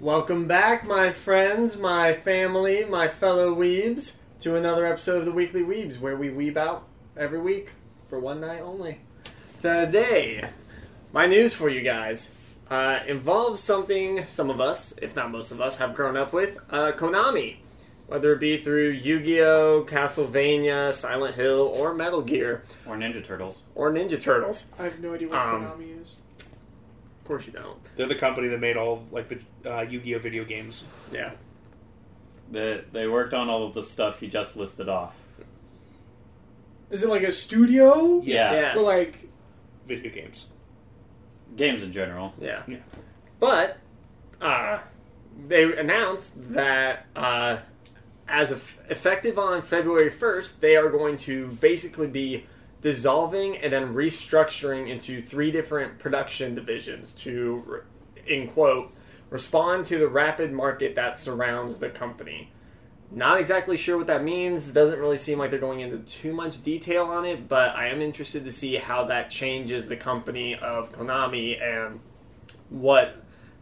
Welcome back, my friends, my family, my fellow weebs, to another episode of the Weekly Weebs, where we weeb out every week for one night only. Today, my news for you guys uh, involves something some of us, if not most of us, have grown up with uh, Konami. Whether it be through Yu Gi Oh!, Castlevania, Silent Hill, or Metal Gear, Or Ninja Turtles. or Ninja Turtles. I have no idea what Um, Konami is. Of course, you don't. They're the company that made all like the uh, Yu-Gi-Oh video games. Yeah. They, they worked on all of the stuff you just listed off. Is it like a studio Yeah. Yes. for like? Video games. Games in general. Yeah. Yeah. But uh, they announced that uh, as of effective on February 1st, they are going to basically be dissolving and then restructuring into three different production divisions to, in quote, respond to the rapid market that surrounds the company. Not exactly sure what that means. Doesn't really seem like they're going into too much detail on it, but I am interested to see how that changes the company of Konami and what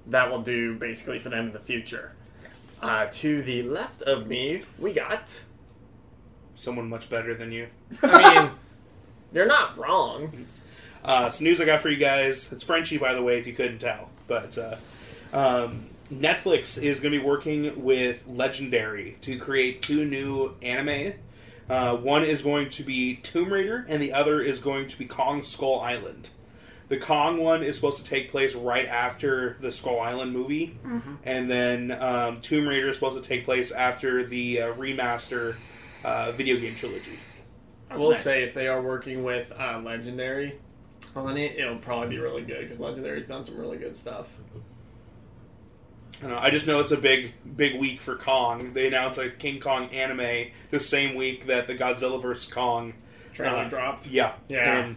that will do basically for them in the future. Uh, to the left of me, we got. Someone much better than you. I mean, you're not wrong. Uh, it's news I got for you guys. It's Frenchie, by the way, if you couldn't tell. But uh, um, Netflix is going to be working with Legendary to create two new anime. Uh, one is going to be Tomb Raider, and the other is going to be Kong Skull Island. The Kong one is supposed to take place right after the Skull Island movie, and then um, Tomb Raider is supposed to take place after the uh, remaster uh, video game trilogy. I will say, if they are working with uh, Legendary on it, it'll probably be really good because Legendary's done some really good stuff. I, don't know, I just know it's a big, big week for Kong. They announced a King Kong anime the same week that the Godzilla vs Kong Trailer uh, dropped. Yeah, Yeah. And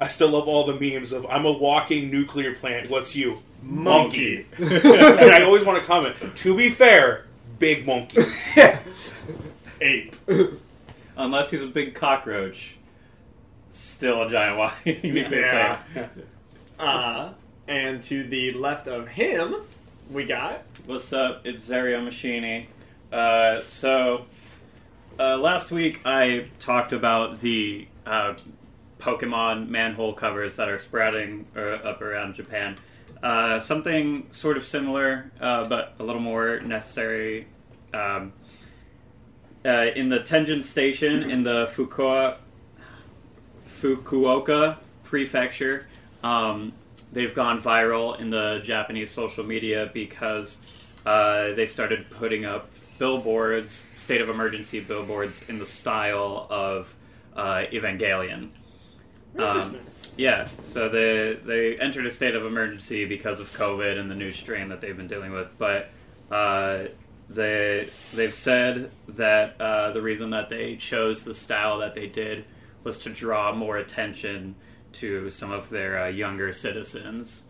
I still love all the memes of "I'm a walking nuclear plant." What's you, Monkey. and I always want to comment. To be fair, big monkey. Ape. Unless he's a big cockroach. Still a giant nuclear Yeah. Uh, and to the left of him, we got. What's up? It's Zario Machini. Uh, so, uh, last week I talked about the uh, Pokemon manhole covers that are sprouting uh, up around Japan. Uh, something sort of similar, uh, but a little more necessary. Um, uh, in the Tenjin Station in the Fukuoka, Fukuoka Prefecture, um, they've gone viral in the Japanese social media because uh, they started putting up billboards, state of emergency billboards, in the style of uh, Evangelion. Um, Interesting. yeah, so they they entered a state of emergency because of COVID and the new strain that they've been dealing with. But uh, they they've said that uh, the reason that they chose the style that they did was to draw more attention to some of their uh, younger citizens,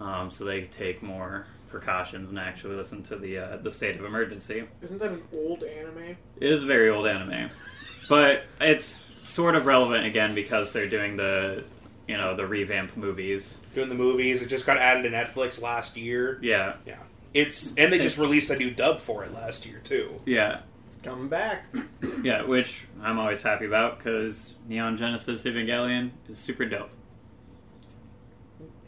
um, so they take more precautions and actually listen to the uh, the state of emergency. Isn't that an old anime? It is a very old anime, but it's sort of relevant again because they're doing the you know the revamp movies. Doing the movies, it just got added to Netflix last year. Yeah, Yeah, it's and they just released a new dub for it last year too. yeah, It's coming back. yeah. Which I'm always happy about because Neon Genesis Evangelion is super dope,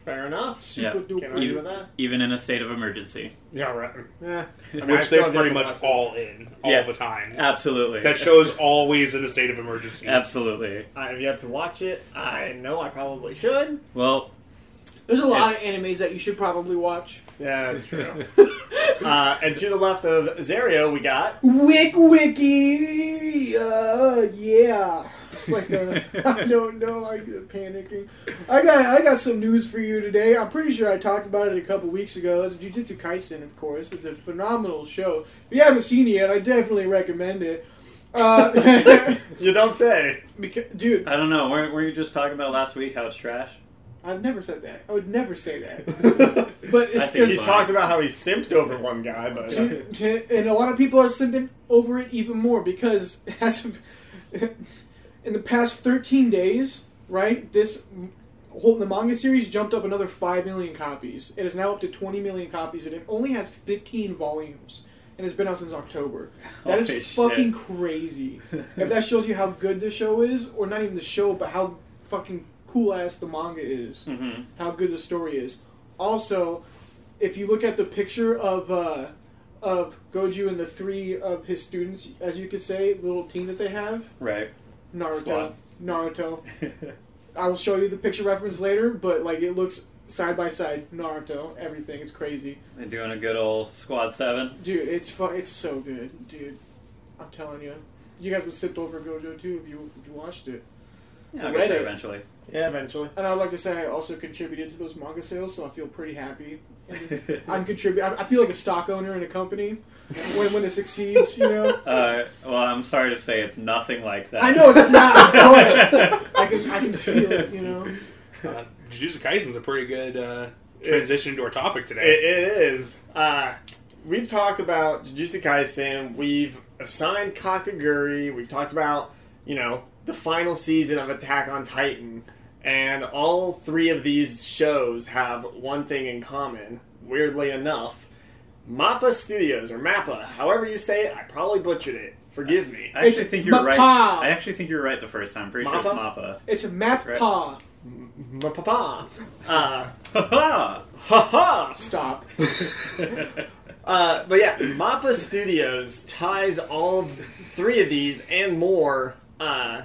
Fair enough. Super Yeah. duper. Can't argue with that. even in a state of emergency. Yeah, right. Yeah. I mean, Which they're pretty much watch all in all Yeah. the time. Absolutely, That show's always in a state of emergency. absolutely. I have yet to watch it. I know I probably should. Well, There's a lot of animes that you should probably watch. Yeah, that's true. uh, and to the left of Zario, we got. Wick Wiki. Uh, yeah. It's like a, I don't know. I'm panicking. I got I got some news for you today. I'm pretty sure I talked about it a couple weeks ago. It's Jujutsu Kaisen, of course. It's a phenomenal show. If you haven't seen it yet, I definitely recommend it. Uh, You don't say. because, dude, I don't know. Weren't, were you just talking about last week how it's trash? I've never said that. I would never say that. But it's I think He's because talked about how he simped over one guy, but to, to, and a lot of people are simping over it even more because as of in the past 13 days, right? This whole the manga series jumped up another 5 million copies. It is now up to 20 million copies and it only has 15 volumes and it's been out since October. That is Holy shit. fucking crazy. if that shows you how good the show is or not even the show but how fucking cool ass the manga is Mm-hmm. how good the story is. Also, if you look at the picture of uh, of Gojo and the three of his students, as you could say, little team that they have, Right. Naruto, Squad. Naruto. I will show you the picture reference later, but like it looks side by side, Naruto, everything. It's crazy, They're doing a good old squad seven. dude. It's fu- It's so good, dude. I'm telling you. You guys would sipped over Gojo too if you if you watched it. Yeah, I'll Read get there it. eventually. Yeah, eventually. And I would like to say I also contributed to those manga sales, so I feel pretty happy. I'm contributing. I I feel like a stock owner in a company when when it succeeds. You know, Uh, well, I'm sorry to say it's nothing like that. I know it's not, but I can I can feel it. You know, Uh, Jujutsu Kaisen's a pretty good uh, transition to our topic It, today. it is. Uh, we've talked about Jujutsu Kaisen. We've assigned Kakegurui. We've talked about, you know, the final season of Attack on Titan. And all three of these shows have one thing in common, weirdly enough. Mappa Studios, or Mappa, however you say it, I probably butchered it. Forgive me. I actually It's think you're right. I actually think you're right the first time. Pretty sure it's Mappa. it's a map Right. paw. Mappa. Uh, Ha ha ha! Stop. Uh, but yeah, Mappa Studios ties all three of these and more uh,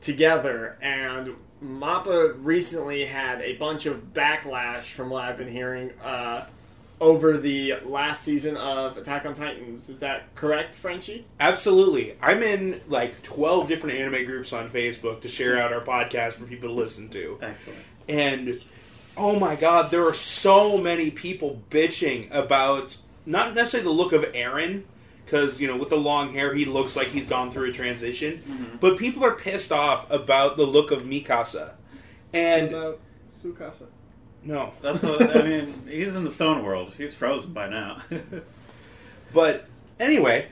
together, and Mappa recently had a bunch of backlash from what I've been hearing uh, over the last season of Attack on Titans. Is that correct, Frenchie? Absolutely. I'm in like 12 different anime groups on Facebook to share out our podcast for people to listen to. Excellent. And oh my god, there are so many people bitching about not necessarily the look of Eren, because, you know, with the long hair, he looks like he's gone through a transition. But people are pissed off about the look of Mikasa. And about Tsukasa. no, That's what I mean. He's in the stone world. He's frozen by now. but anyway,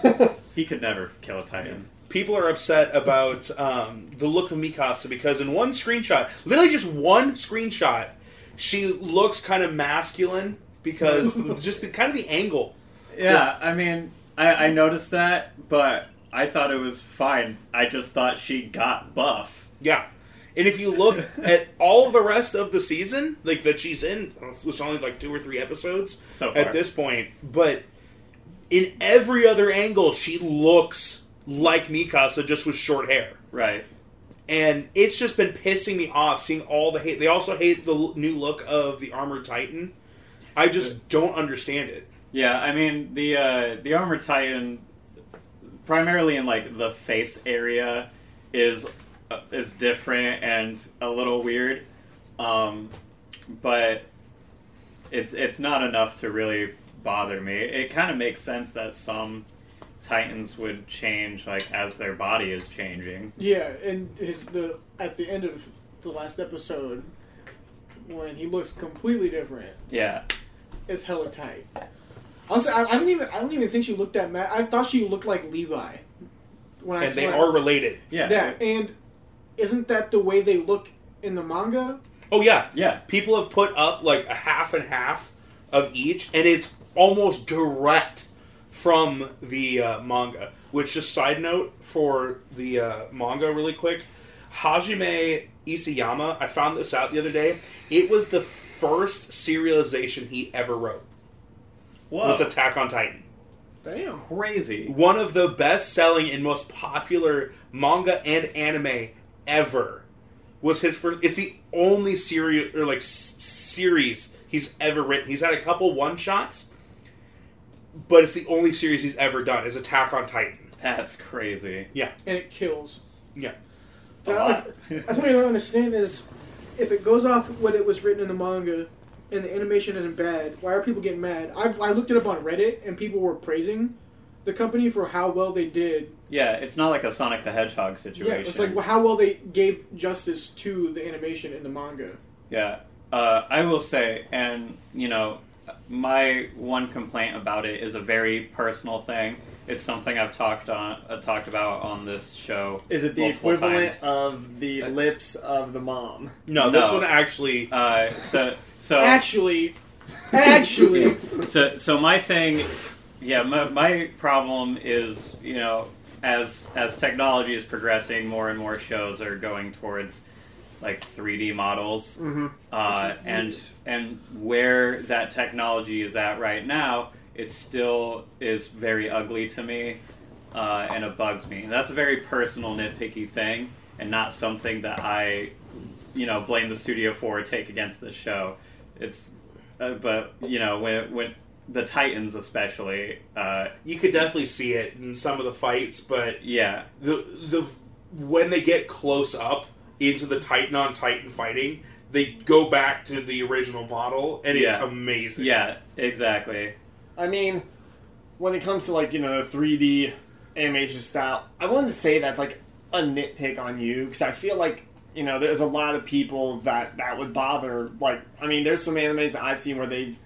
he could never kill a titan. people are upset about um, the look of Mikasa because in one screenshot, literally just one screenshot, she looks kind of masculine because just the, kind of the angle. Yeah, I mean, I, I noticed that, but I thought it was fine. I just thought she got buff. Yeah. And if you look at all the rest of the season, like that she's in, which only like two or three episodes So at this point, but in every other angle, she looks like Mikasa just with short hair. Right. and it's just been pissing me off seeing all the hate. They also hate the new look of the armored titan. I just don't understand it. Yeah, I mean the uh, the armor titan, primarily in like the face area, is uh, is different and a little weird, um, but it's it's not enough to really bother me. It kind of makes sense that some titans would change like as their body is changing. Yeah, and his the at the end of the last episode, when he looks completely different, Yeah, is hella tight. Honestly, I, I don't even I don't even think she looked that mad. I thought she looked like Levi. When I And they saw are related. yeah, that, and isn't that the way they look in the manga? Oh yeah, yeah. people have put up like a half and half of each, and it's almost direct from the uh, manga. Which, just side note for the uh, manga, really quick, Hajime Isayama. I found this out the other day. It was the first serialization he ever wrote. Whoa, Was Attack on Titan. Damn. crazy. one of the best selling and most popular manga and anime ever was his first it's the only series or like s- series he's ever written he's had a couple one shots but it's the only series he's ever done is attack on titan That's crazy. yeah And it kills. yeah a So, lot. like, that's what I don't understand is if it goes off what it was written in the manga and the animation isn't bad, why are people getting mad? I've, I looked it up on Reddit and people were praising the company for how well they did. yeah, it's not like a Sonic the Hedgehog situation. Yeah, it's like how well they gave justice to the animation in the manga. Yeah, uh, I will say, and you know, my one complaint about it is a very personal thing. It's something I've talked on, uh, talked about on this show. Is it the multiple equivalent times. of the Uh, lips of the mom? No, this No. one actually. Uh, so, so, Actually, actually, so, so my thing, yeah, my, my problem is, you know, as as technology is progressing, more and more shows are going towards like 3D models. Mm-hmm. uh, and and where that technology is at right now, it still is very ugly to me, uh, and it bugs me. And that's a very personal, nitpicky thing, and not something that I, you know, blame the studio for or take against the show. It's, uh, but you know, when when the Titans especially, uh, You could definitely see it in some of the fights, but yeah, the the when they get close up into the Titan on Titan fighting, they go back to the original model, and it's amazing. yeah, exactly. I mean, when it comes to like you know 3D animation style, I wanted to say that's like a nitpick on you because I feel like you know there's a lot of people that that would bother. Like, I mean, there's some animes that I've seen where they've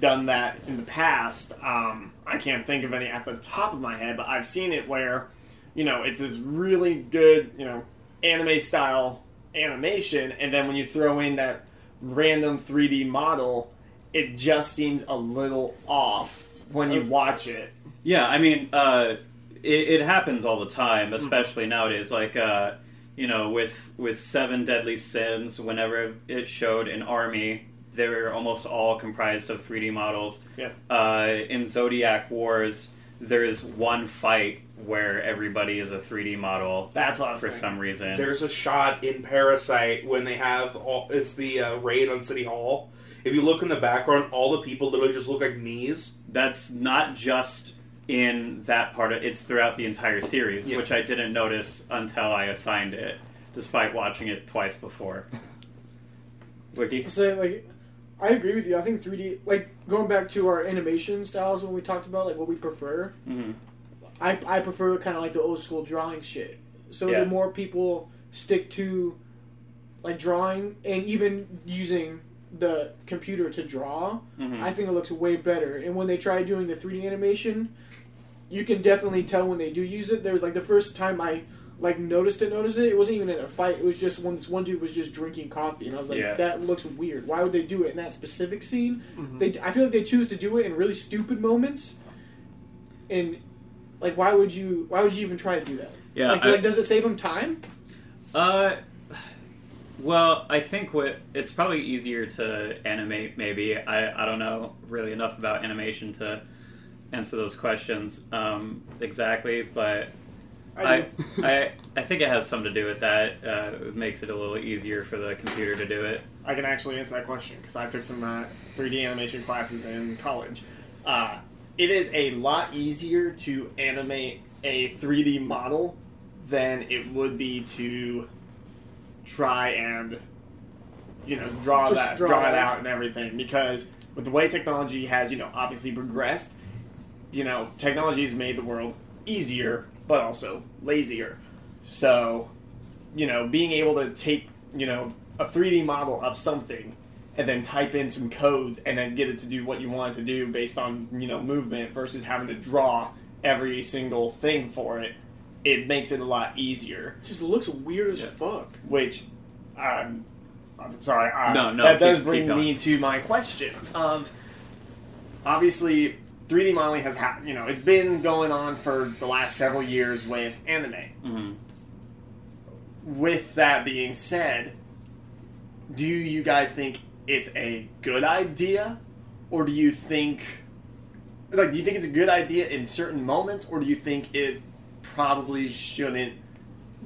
done that in the past. Um, I can't think of any at the top of my head, but I've seen it where you know it's this really good you know anime style animation, and then when you throw in that random 3D model, it just seems a little off when you watch it. Yeah, I mean, uh, it, it happens all the time, especially nowadays. Like, uh, you know, with with Seven Deadly Sins, whenever it showed an army, they were almost all comprised of 3D models. Yeah. Uh, in Zodiac Wars, there is one fight where everybody is a 3D model That's what I was for thinking. some reason. There's a shot in Parasyte when they have all, it's the uh, raid on City Hall. If you look in the background, all the people literally just look like knees. That's not just in that part of it's throughout the entire series, Yeah. which I didn't notice until I assigned it, despite watching it twice before. Wiki? So like, I agree with you. I think 3D, like going back to our animation styles when we talked about like what we prefer. hmm I I prefer kind of like the old school drawing shit. So Yeah. the more people stick to like drawing and even using the computer to draw, hmm I think it looks way better. And when they try doing the 3D animation, you can definitely tell when they do use it. There's like the first time I like noticed it, noticed it. It wasn't even in a fight. It was just when this one dude was just drinking coffee, and I was like, Yeah. that looks weird. Why would they do it in that specific scene? Mhm. They, I feel like they choose to do it in really stupid moments. And like, why would you? Why would you even try to do that? Yeah, Like, I- like does it save them time? Uh, well, I think what it's probably easier to animate. Maybe I I don't know really enough about animation to answer those questions um, exactly, but I, I I think it has something to do with that. Uh, it makes it a little easier for the computer to do it. I can actually answer that question because I took some uh, 3D animation classes in college. Uh, it is a lot easier to animate a 3D model than it would be to try and you know draw Just that draw draw, it out. and everything. Because with the way technology has you know obviously progressed you know technology has made the world easier but also lazier. So you know being able to take you know a 3d model of something and then type in some codes and then get it to do what you want it to do based on you know movement versus having to draw every single thing for it it makes it a lot easier It just looks weird as Yeah. fuck. which um, I'm sorry. Uh, No, no, That does bring me to my question of obviously 3D modeling has ha- you know it's been going on for the last several years with anime. hmm With that being said, do you guys think it's a good idea, or do you think like do you think it's a good idea in certain moments, or do you think it probably shouldn't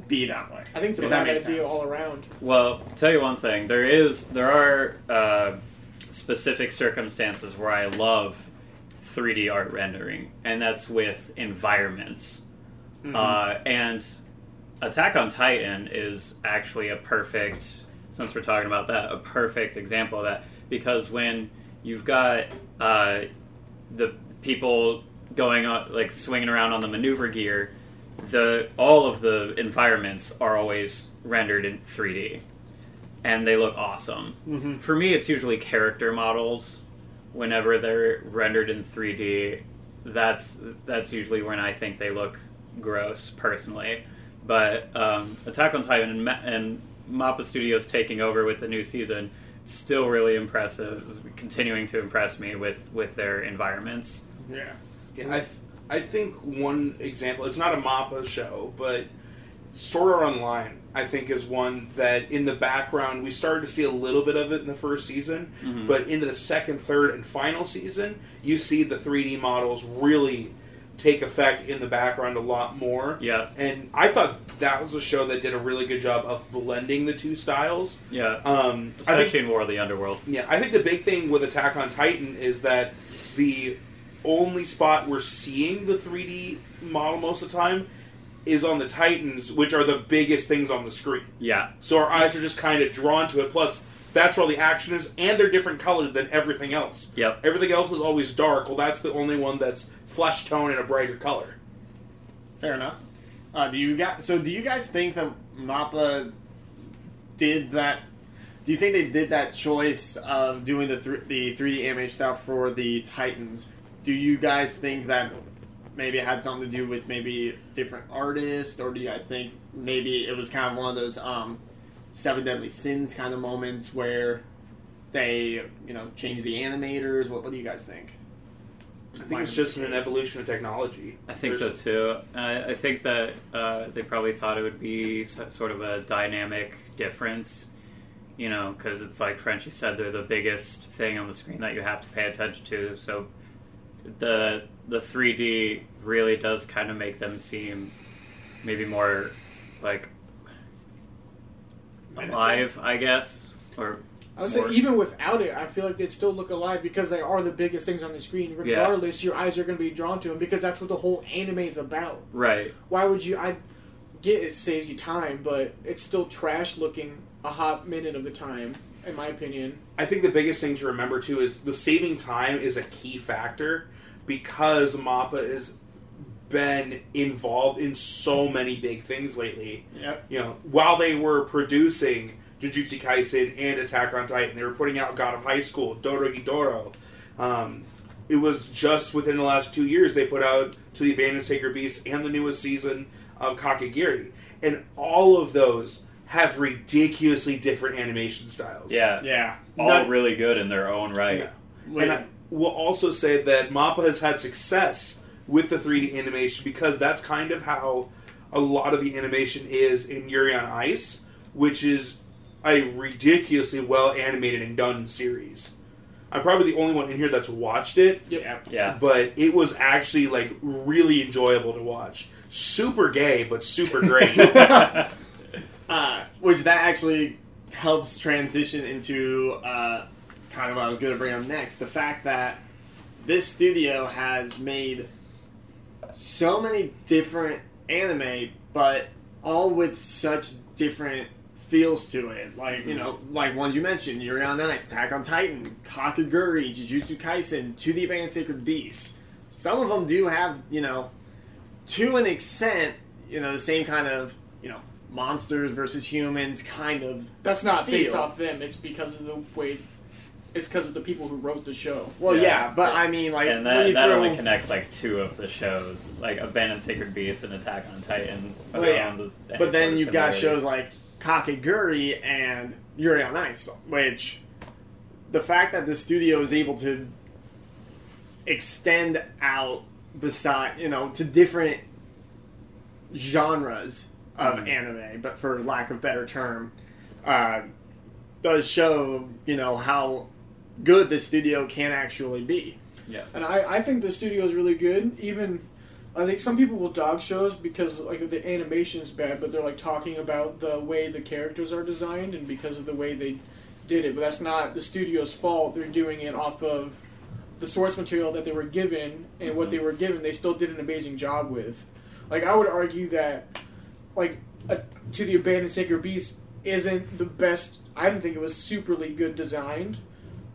be that way? I think it's a that bad makes idea sense. all around. Well, tell you one thing. There is there are uh, specific circumstances where I love 3D art rendering, and that's with environments. Mm-hmm. Uh, and Attack on Titan is actually a perfect, since we're talking about that, a perfect example of that. Because when you've got uh, the people going on, like swinging around on the maneuver gear, the all of the environments are always rendered in 3D, and they look awesome. Mhm. For me, it's usually character models. Whenever they're rendered in 3D, that's that's usually when I think they look gross, personally. But um, Attack on Titan and, Ma- and Mappa Studios taking over with the new season, still really impressive. Continuing to impress me with with their environments. Yeah. Yeah, I, th- I think one example, it's not a MAPPA show, but Sword Art Online, I think, is one that in the background, we started to see a little bit of it in the first season, Mhm. but into the second, third, and final season, you see the 3D models really take effect in the background a lot more. Yeah, And I thought that was a show that did a really good job of blending the two styles. yeah. Um, I think in War of the Underworld. yeah, I think the big thing with Attack on Titan is that the only spot we're seeing the 3D model most of the time is on the Titans, which are the biggest things on the screen. Yeah, So our eyes are just kind of drawn to it. Plus, that's where all the action is, and they're different colored than everything else. yep. Everything else is always dark. Well, that's the only one that's flesh tone and a brighter color. Fair enough. Uh, do you guys? So do you guys think that Mappa did that? Do you think they did that choice of doing the th- the three D animation stuff for the Titans? Do you guys think that maybe it had something to do with maybe different artists, or do you guys think maybe it was kind of one of those um, seven deadly sins kind of moments where they you know changed the animators? What, what do you guys think? I think it's just an evolution of technology. I think so too. I, I think that uh, they probably thought it would be sort of a dynamic difference, you know, because it's like Frenchie said, they're the biggest thing on the screen that you have to pay attention to. So the the 3D really does kind of make them seem maybe more like alive, I guess, or I would say even without it, I feel like they'd still look alive because they are the biggest things on the screen. Regardless, your eyes are going to be drawn to them because that's what the whole anime is about. right. Why would you? I get it saves you time, but it's still trash looking a hot minute of the time, in my opinion. I think the biggest thing to remember too is the saving time is a key factor because Mappa has been involved in so many big things lately. Yep. You know, while they were producing Jujutsu Kaisen and Attack on Titan, they were putting out God of High School, Dorohedoro. Um, it was just within the last two years they put out To the Abandoned Sacred Beast and the newest season of Kakegurui. And all of those have ridiculously different animation styles. Yeah, Yeah. all Not- really good in their own right. Yeah. And I will also say that Mappa has had success with the 3D animation because that's kind of how a lot of the animation is in Yuri on Ice, which is a ridiculously well animated and done series. I'm probably the only one in here that's watched it, Yep. Yeah. but it was actually like really enjoyable to watch. Super gay, but super great. uh, which that actually helps transition into uh, kind of what I was going to bring up next. The fact that this studio has made so many different anime, but all with such different feels to it. Like, you mm-hmm. know, like ones you mentioned, Yuri on Ice, Attack on Titan, Kakegurui, Jujutsu Kaisen, To the Abandoned Sacred Beast. Some of them do have, you know, to an extent, you know, the same kind of, you know, monsters versus humans kind of. That's not based off them. It's because of the way. It's because of the people who wrote the show. Well, yeah, Yeah. but I mean, like, and that, that throw, only connects like two of the shows, like Abandoned Sacred Beast and Attack on Titan. are Well, their yeah. but then you've got shows like Kakegurui and Yuri on Ice, which the fact that the studio is able to extend out beside, you know, to different genres of Mhm. anime, but for lack of better term, uh, does show, you know, how good the studio can actually be. Yeah. And I, I think the studio is really good. Even I think some people will dog shows because like the animation is bad, but they're like talking about the way the characters are designed and because of the way they did it. But that's not the studio's fault. They're doing it off of the source material that they were given and what they were given. They still did an amazing job with. Like I would argue that like uh, to the abandoned sacred beast isn't the best. I didn't think it was superly good designed.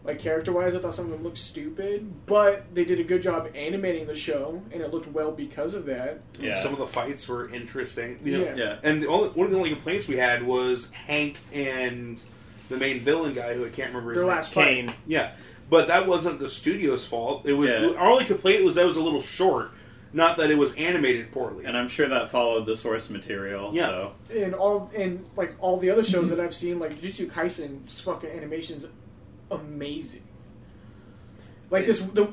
Like character wise, I thought some of them looked stupid, but they did a good job animating the show, and it looked well because of that. Yeah. Some of the fights were interesting. You know, Yeah. yeah. And the only, one of the only complaints we had was Hank and the main villain guy, who I can't remember his Their name. last fight. Kane. Yeah, but that wasn't the studio's fault. It was Yeah. our only complaint was that it was a little short, not that it was animated poorly. And I'm sure that followed the source material. Yeah. So. and all and like all the other shows that I've seen, like Jujutsu Kaisen's fucking animation's amazing. Like this, the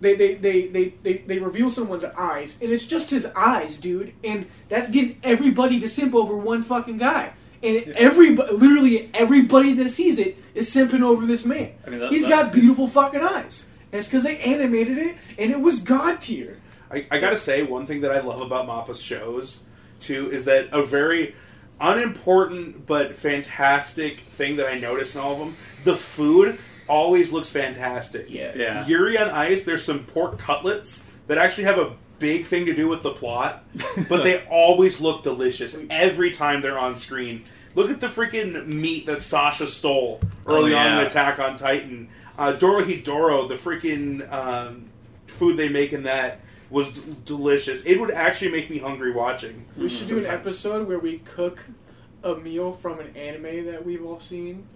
they they, they, they, they they reveal someone's eyes, and it's just his eyes, dude, and that's getting everybody to simp over one fucking guy. And everybody, literally everybody that sees it is simping over this man. I mean, that- He's that- got beautiful fucking eyes. And it's because they animated it, and it was god tier. I, I gotta say, one thing that I love about Mappa's shows, too, is that a very unimportant but fantastic thing that I notice in all of them the food always looks fantastic. Yes. Yeah. Yuri on Ice, there's some pork cutlets that actually have a big thing to do with the plot, but they always look delicious every time they're on screen. Look at the freaking meat that Sasha stole early Oh, on in. Attack on Titan. Uh, Dorohedoro, the freaking um, food they make in that was d- delicious. It would actually make me hungry watching. We should do an sometimes. episode where we cook a meal from an anime that we've all seen,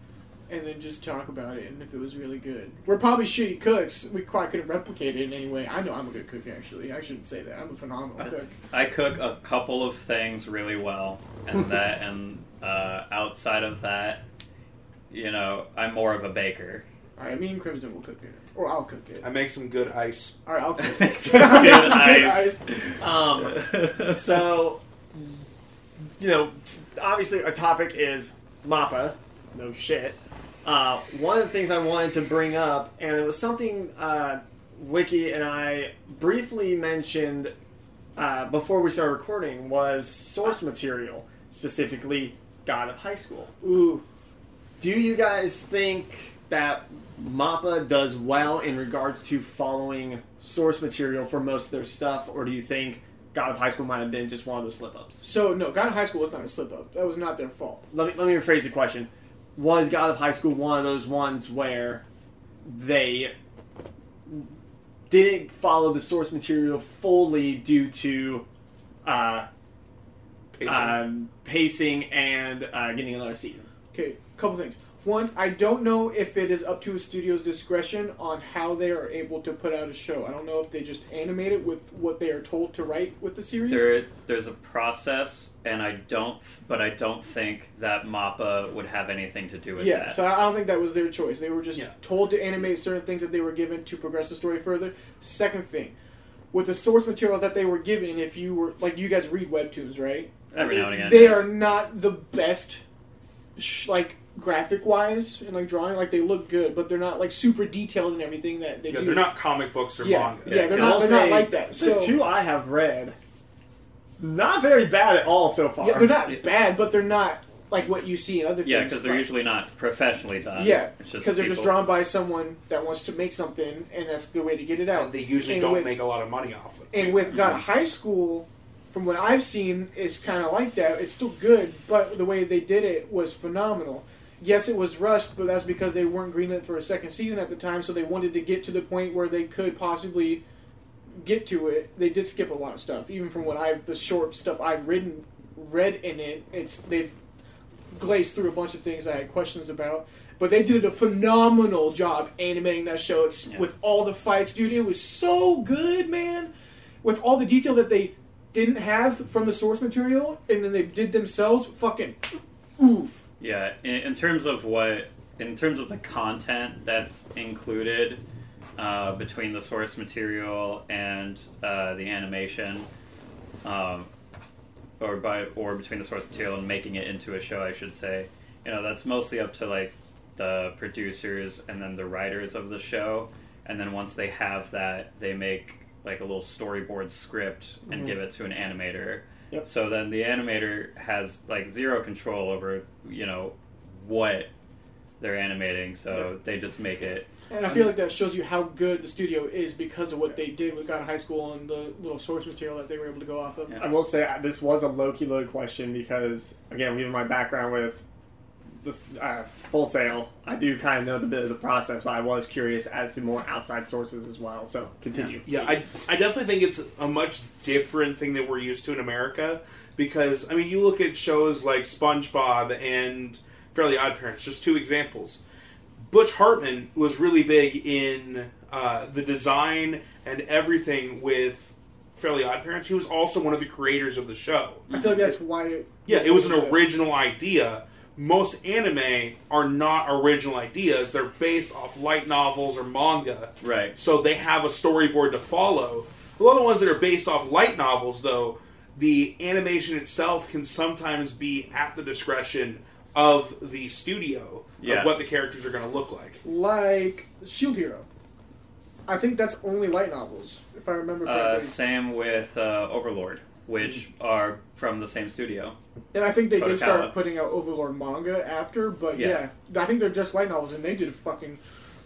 and then just talk about it and if it was really good. We're probably shitty cooks. We quite couldn't replicate it in any way. I know I'm a good cook. Actually, I shouldn't say that. I'm a phenomenal cook. I cook a couple of things really well, and that, and uh, outside of that, you know, I'm more of a baker. All right, me and Crimson will cook it, or I'll cook it. I make some good ice. All right, I'll cook Good it. I'll make some good ice. ice. Um, so, you know, obviously our topic is MAPPA. No shit. Uh, one of the things I wanted to bring up, and it was something uh, Wiki and I briefly mentioned uh, before we started recording, was source material, specifically God of High School. Ooh, Do you guys think that MAPPA does well in regards to following source material for most of their stuff, or do you think God of High School might have been just one of those slip ups? so no, God of High School was not a slip up. That was not their fault. Let me let me rephrase the question. Was God of High School one of those ones where they didn't follow the source material fully due to uh, Pacing. um, pacing and uh, getting another season? Okay, a couple things. One, I don't know if it is up to a studio's discretion on how they are able to put out a show. I don't know if they just animate it with what they are told to write with the series. There, there's a process, and I don't, but I don't think that Mappa would have anything to do with yeah, that. so I don't think that was their choice. They were just Yeah. told to animate certain things that they were given to progress the story further. Second thing, with the source material that they were given, if you were like you guys read webtoons, right? Every now and again, They are not the best, sh- like graphic wise and like drawing. Like they look good, but they're not like super detailed and everything that they yeah, do. they're not comic books or Yeah, manga. yeah, they're And not. I'll They're not like that. The two I have read, not very bad at all so far. yeah, they're not Yeah. bad, but they're not like what you see in other yeah, things. because they're usually not professionally done. yeah, because they're just drawn by someone that wants to make something, and that's a good way to get it out. And they usually And don't with- make a lot of money off of it. And too. with God mm-hmm. High School, from what I've seen, is kind of like that. It's still good, but the way they did it was phenomenal. Yes, it was rushed, but that's because they weren't greenlit for a second season at the time, so they wanted to get to the point where they could possibly get to it. They did skip a lot of stuff, even from what I've the short stuff I've written, read in it. It's they've glazed through a bunch of things I had questions about. But they did a phenomenal job animating that show Yeah. with all the fights, dude. It was so good, man. With all the detail that they didn't have from the source material, and then they did themselves, fucking oof. Yeah, in, in terms of what, in terms of the content that's included uh, between the source material and uh, the animation, um, or by or between the source material and making it into a show, I should say. You know, that's mostly up to like the producers and then the writers of the show, and then once they have that, they make like a little storyboard script and Mhm. give it to an animator. Yep. So then the animator has like zero control over, you know, what they're animating, so they just make it. And I feel like that shows you how good the studio is because of what they did with God of High School and the little source material that they were able to go off of. Yeah. I will say uh, this was a low key low question because, again, given my background with this uh, Full Sail. I do kind of know the bit of the process, but I was curious as to more outside sources as well. So continue. Yeah, I, I definitely think it's a much different thing that we're used to in America because, I mean, you look at shows like SpongeBob and Fairly Odd Parents, just two examples. Butch Hartman was really big in uh, the design and everything with Fairly Odd Parents. He was also one of the creators of the show. I feel like that's why. It Yeah, it was an good. original idea. Most anime are not original ideas. They're based off light novels or manga. Right. So they have a storyboard to follow. A lot of the ones that are based off light novels, though, the animation itself can sometimes be at the discretion of the studio Yeah. of what the characters are going to look like. Like Shield Hero. I think that's only light novels, if I remember Uh, correctly. same with uh, Overlord, which are from the same studio. and I think they did Kadokawa. start putting out Overlord manga after, but yeah. Yeah. I think they're just light novels, and they did a fucking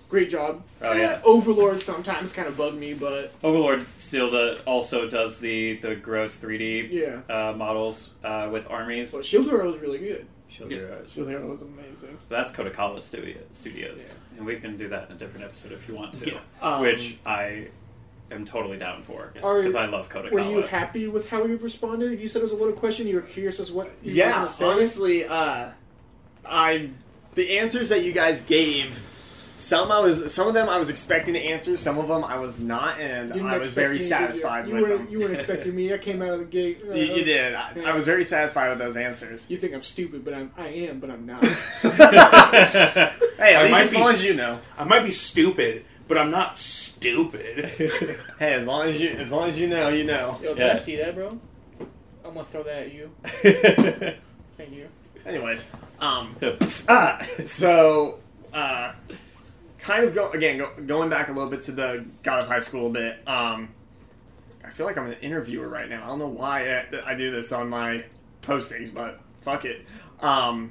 great job. Oh, Eh, yeah. Overlord sometimes kind of bugged me, but Overlord still do, also does the the gross 3D yeah. uh, models uh, with armies. But Shield Hero was really good. Shield Yeah. Hero. Shield Hero was amazing. That's Kadokawa studio, Studios, Yeah. and we can do that in a different episode if you want to, Yeah. Um, which I am totally down for Are- because I love Kadokawa. Were you happy with how you've responded? If you said it was a little question, you were curious as what you Yeah, going to say. honestly, uh, I the answers that you guys gave. Some I was, some of them I was expecting to answer. Some of them I was not, and I was very me, did you? satisfied you with were, them. You weren't expecting me. I came out of the gate. uh, You, you did. I, Yeah. I was very satisfied with those answers. You think I'm stupid, but I'm, I am, but I'm not. Hey, I at might least as be long as you know. I might be stupid, but I'm not stupid. Hey, as long as you, as long as you know, you know. Yo, did Yeah. I see that, bro? I'm gonna throw that at you. Thank you. Anyways, um, ah, so uh, kind of go again go, going back a little bit to the God of High School a bit. Um, I feel like I'm an interviewer right now. I don't know why I, I do this on my postings, but fuck it. Um,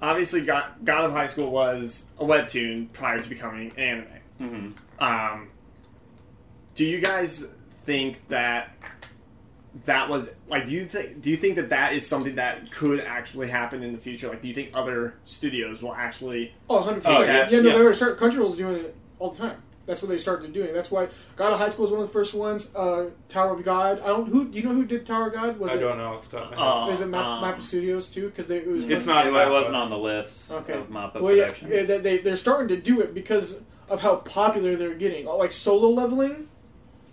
obviously, God, God of High School was a webtoon prior to becoming anime. Hmm Um, do you guys think that that was like? Do you think do you think that that is something that could actually happen in the future? Like, do you think other studios will actually? Oh, 100%. Oh, yeah, yeah, no, yeah. there were certain Crunchyroll's doing it all the time. That's what they started doing. That's why God of High School was one of the first ones. Uh, Tower of God. I don't. Who do you know who did Tower of God? Was I it? don't know off the top of my head. Uh, Was it Map, um, Mappa Studios too? Because it was. It's not It, Mappa. wasn't on the list Okay. of Mappa Well, yeah, Productions. yeah, they- they they're starting to do it because of how popular they're getting. Like solo leveling,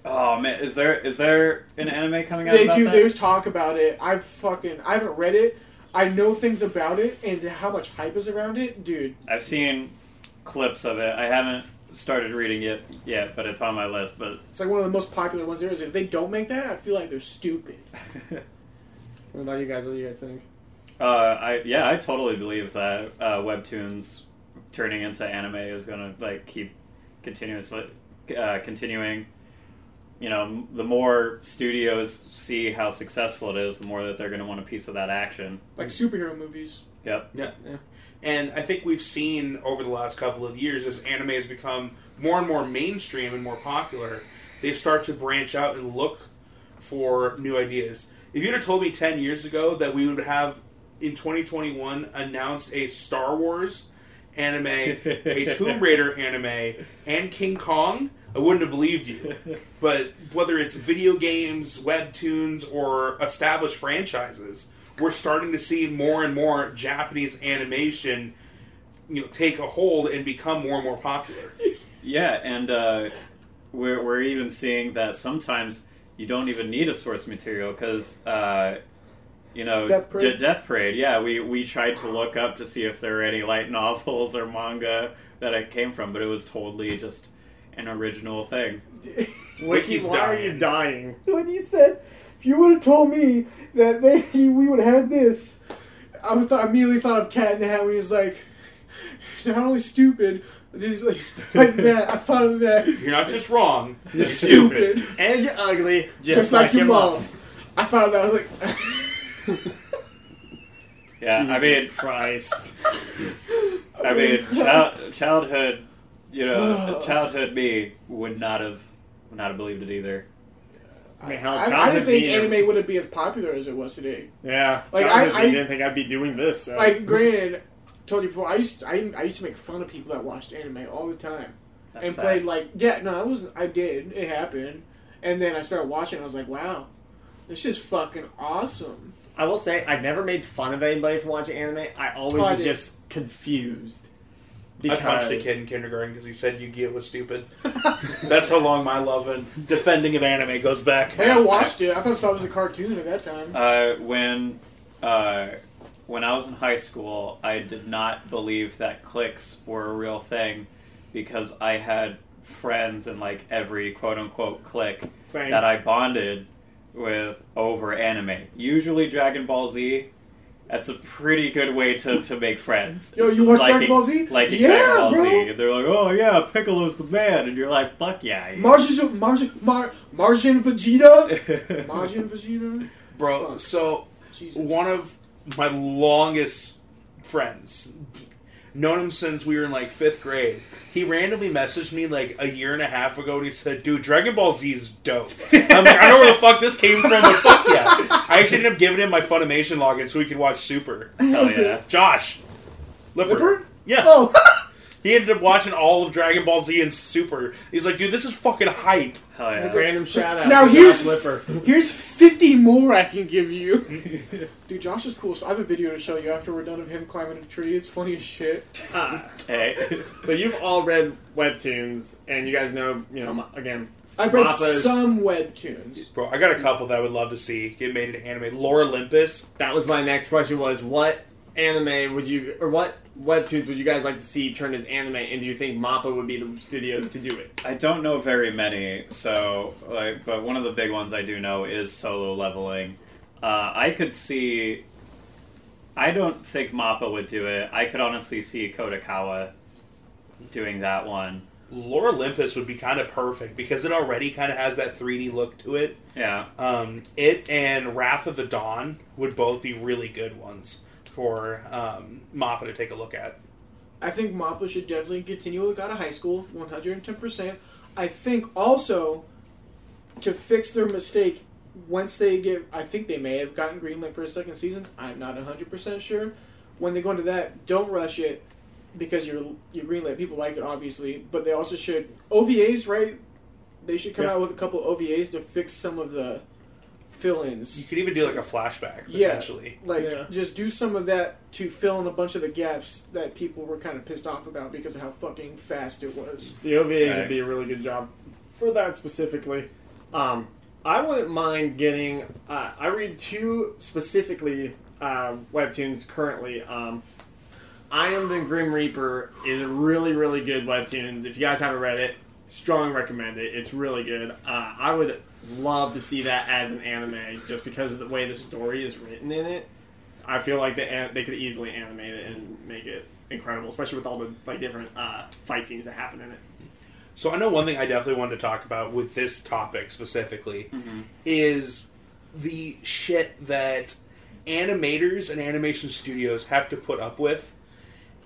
Oh man, is there is there an anime coming out? they about do. that? There's talk about it. I fucking I haven't read it. I know things about it and how much hype is around it, dude. I've seen clips of it. I haven't started reading it yet, but it's on my list. But It's like one of the most popular ones there is. If they don't make that, I feel like they're stupid. What about you guys? What do you guys think? uh, I yeah, I totally believe that uh, webtoons turning into anime is gonna like keep continuously uh, continuing. You know, the more studios see how successful it is, the more that they're going to want a piece of that action. Like superhero movies. Yep. Yeah. And I think we've seen over the last couple of years as anime has become more and more mainstream and more popular, they start to branch out and look for new ideas. If you'd have told me 10 years ago that we would have in 2021 announced a Star Wars anime, a Tomb Raider anime, and King Kong, I wouldn't have believed you. But whether it's video games, webtoons, or established franchises, we're starting to see more and more Japanese animation, you know, take a hold and become more and more popular. Yeah, and uh, we're we're even seeing that sometimes you don't even need a source material because. Uh, you know, Death Parade? D- Death Parade. Yeah, we, we tried to look up to see if there were any light novels or manga that it came from, but it was totally just an original thing. Wiki, Wiki's why are you dying. dying? when you said, if you would have told me that they we would have had this, I would th- immediately thought of Cat in the Hat when he's like, not only stupid, but he's like like that. I thought of that. You're not just wrong, you're Stupid. stupid. And you're ugly, just, Just, like, your mom. mom. I thought of that. I was like, Yeah, I mean, Christ. I mean, child, childhood, you know, childhood me would not have would not have believed it either. I mean, how I, I didn't think me- anime wouldn't be as popular as it was today. Yeah, Like, childhood I- I- didn't think I'd be doing this. So. Like, granted, told you before, I used to, I, I used to make fun of people that watched anime all the time That's and sad. played like yeah, no, I was I did it happened, and then I started watching. I was like, wow, this is fucking awesome. I will say, I've never made fun of anybody for watching anime. I always Oh, I was did. just confused. I punched a kid in kindergarten because he said Yu-Gi-Oh was stupid. That's how long my love and defending of anime goes back. Hey, I watched it. I thought it was a cartoon at that time. Uh, when uh, when I was in high school, I did not believe that cliques were a real thing because I had friends in like every quote unquote clique Same. that I bonded with over anime. Usually Dragon Ball Z. That's a pretty good way to, to make friends. Yo, you watch Dragon Ball Z? Like Yeah, Dragon Ball bro. Z. They're like, oh yeah, Piccolo's the man, and you're like, fuck yeah. Martian, Martian, Mar, Martian Vegeta. Martian Vegeta. Bro, Fuck. so Jesus. one of my longest friends, known him since we were in like fifth grade. He randomly messaged me like a year and a half ago, and he said, "Dude, Dragon Ball Z is dope." I'm like, I don't know where the fuck this came from, but fuck yeah! I actually ended up giving him my Funimation login so he could watch Super. Hell yeah. Josh, Lipper. Lipper? Yeah. Oh, He ended up watching all of Dragon Ball Z and Super. He's like, dude, this is fucking hype. Hell yeah. Random shout out. now to here's Josh Lipper. here's fifty more I can give you. Dude, Josh is cool. So I have a video to show you after we're done of him climbing a tree. It's funny as shit. Ah, Hey. so you've all read webtoons, and you guys know, you know, again, I've read Mappa's- some webtoons. Bro, I got a couple that I would love to see get made into anime. Lore Olympus. that was my next question: was what anime would you, or what webtoons would you guys like to see turned as anime? And do you think Mappa would be the studio to do it? I don't know very many, so like, but one of the big ones I do know is solo leveling. Uh, I could see. I don't think Mappa would do it. I could honestly see Kadokawa doing that one. Lore Olympus would be kind of perfect because it already kind of has that 3D look to it. Yeah, Um, it and Wrath of the Dawn would both be really good ones for um, Mappa to take a look at. I think Mappa should definitely continue with God of High School, one hundred and ten percent. I think also to fix their mistake once they get, I think they may have gotten greenlit for a second season. I'm not hundred percent sure. When they go into that, don't rush it because you're you're greenlit. People like it obviously, but they also should OVAs right. They should come Yeah. out with a couple OVAs to fix some of the fill-ins. You could even do like a flashback Yeah. potentially. Like, Yeah. just do some of that to fill in a bunch of the gaps that people were kind of pissed off about because of how fucking fast it was. The OVA Right. would be a really good job for that specifically. Um, I wouldn't mind getting. Uh, I read two specifically uh, webtoons currently. Um, I am the Grim Reaper is a really really good webtoons. If you guys haven't read it, strong recommend it. It's really good. Uh, I would love to see that as an anime, just because of the way the story is written in it. I feel like they they could easily animate it and make it incredible, especially with all the like different uh, fight scenes that happen in it. So I know one thing I definitely wanted to talk about with this topic specifically is the shit that animators and animation studios have to put up with.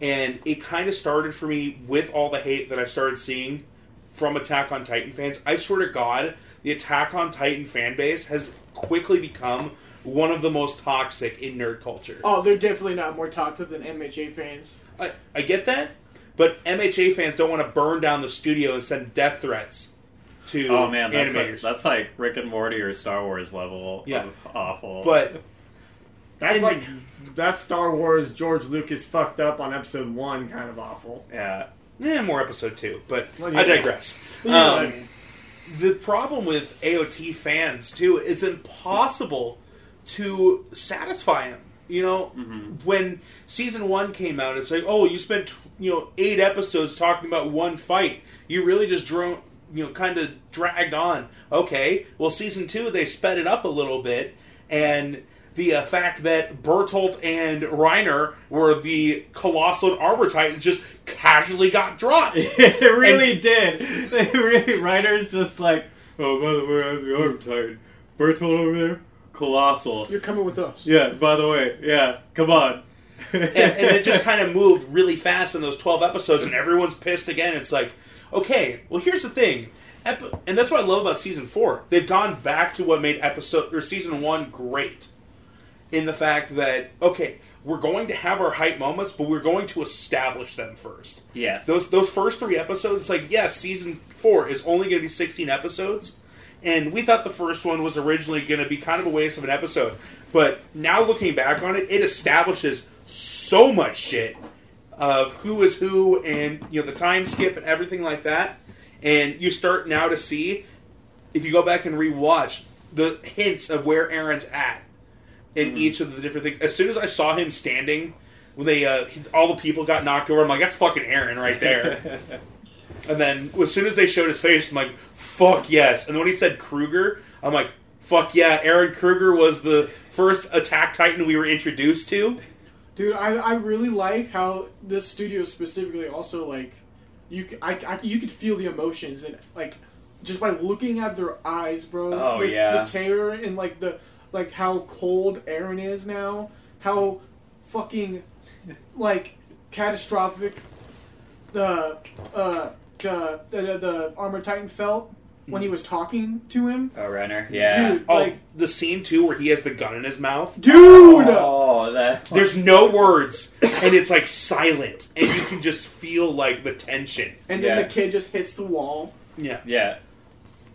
And it kind of started for me with all the hate that I started seeing from Attack on Titan fans. I swear to God, the Attack on Titan fan base has quickly become one of the most toxic in nerd culture. Oh, they're definitely not more toxic than MHA fans. I, I get that, but MHA fans don't want to burn down the studio and send death threats to Oh man, that's like, animators. that's like Rick and Morty or Star Wars level Yeah. of awful. but That's And- like that's Star Wars. George Lucas fucked up on episode one, kind of awful. yeah, eh, more episode two. But I digress. You know what I Um, mean. The problem with AOT fans too is impossible to satisfy them. You know, mm-hmm. when season one came out, it's like, oh, you spent you know eight episodes talking about one fight. You really just drone, you know, kind of dragged on. Okay, well, season two they sped it up a little bit, and the uh, fact that Bertolt and Reiner were the colossal Armor Titans just casually got dropped. it really did. They really, writers just like, oh, by the way, I'm the Arm Titan. Bertolt over there, colossal. You're coming with us. Yeah, by the way, yeah, come on. and, and it just kind of moved really fast in those 12 episodes and everyone's pissed again it's like okay well here's the thing Epi- and that's what i love about season four they've gone back to what made episode or season one great in the fact that okay we're going to have our hype moments but we're going to establish them first Yes. those those first three episodes, it's like yes, season four is only going to be sixteen episodes, and we thought the first one was originally going to be kind of a waste of an episode, but now looking back on it, it establishes so much shit of who is who and you know the time skip and everything like that, and you start now to see if you go back and rewatch the hints of where Eren's at in each of the different things. As soon as I saw him standing when they uh, all the people got knocked over, I'm like, that's fucking Eren right there. and then as soon as they showed his face, I'm like, fuck yes. And then when he said Kruger, I'm like, fuck yeah. Eren Kruger was the first Attack Titan we were introduced to. Dude, I, I really like how this studio specifically also like you c- I, I- you could feel the emotions and like just by looking at their eyes, bro. Oh, like, yeah. the terror and like the like how cold Eren is now, how fucking like catastrophic the uh the the, the armor titan felt when he was talking to him. Oh, Reiner. Yeah. Dude, Oh, like the scene too where he has the gun in his mouth. dude. Oh, that. There's no words, and it's like silent, and you can just feel like the tension. And then Yeah. the kid just hits the wall. Yeah. Yeah.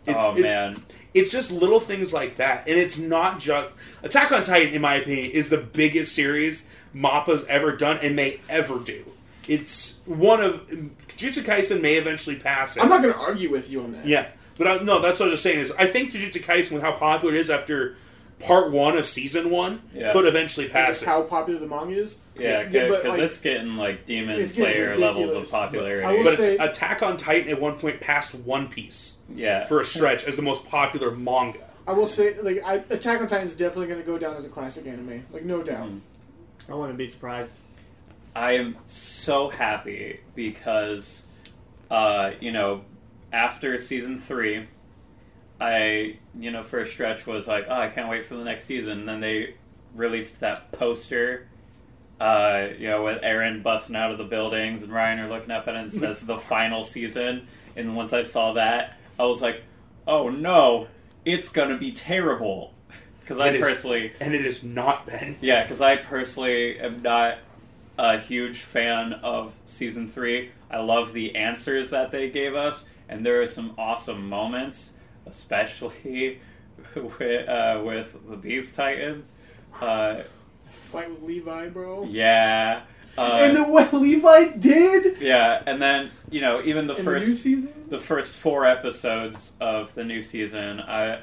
It's- oh it- man. It's just little things like that and it's not just attack on titan in my opinion is the biggest series mappa's ever done and may ever do it's one of jujutsu kaisen may eventually pass it I'm not gonna argue with you on that. yeah but I, no that's what i was just saying is i think jujutsu kaisen with how popular it is after part one of season one Yeah. could eventually And pass it how popular the manga is. Yeah, Yeah, because but, like- it's getting like Demon It's getting Slayer levels of popularity. I will but say- attack on titan at one point passed one piece yeah. for a stretch as the most popular manga I will say, like, I, Attack on Titan is definitely going to go down as a classic anime, like no doubt. Mhm. I wouldn't be surprised. I am so happy because, uh, you know, after season three, I, you know, for a stretch was like, oh, I can't wait for the next season. And then they released that poster, uh, you know, with Eren busting out of the buildings and Reiner looking up at it and it says the final season. And once I saw that, I was like, oh no, it's gonna be terrible. Because I It is. personally, and it has not been yeah, because I personally am not a huge fan of season three. I love the answers that they gave us, and there are some awesome moments, especially with, uh, with the Beast Titan. Uh, Fight with Levi, bro. yeah. Uh, and the what Levi did yeah, and then you know even the in first the the first four episodes of the new season, I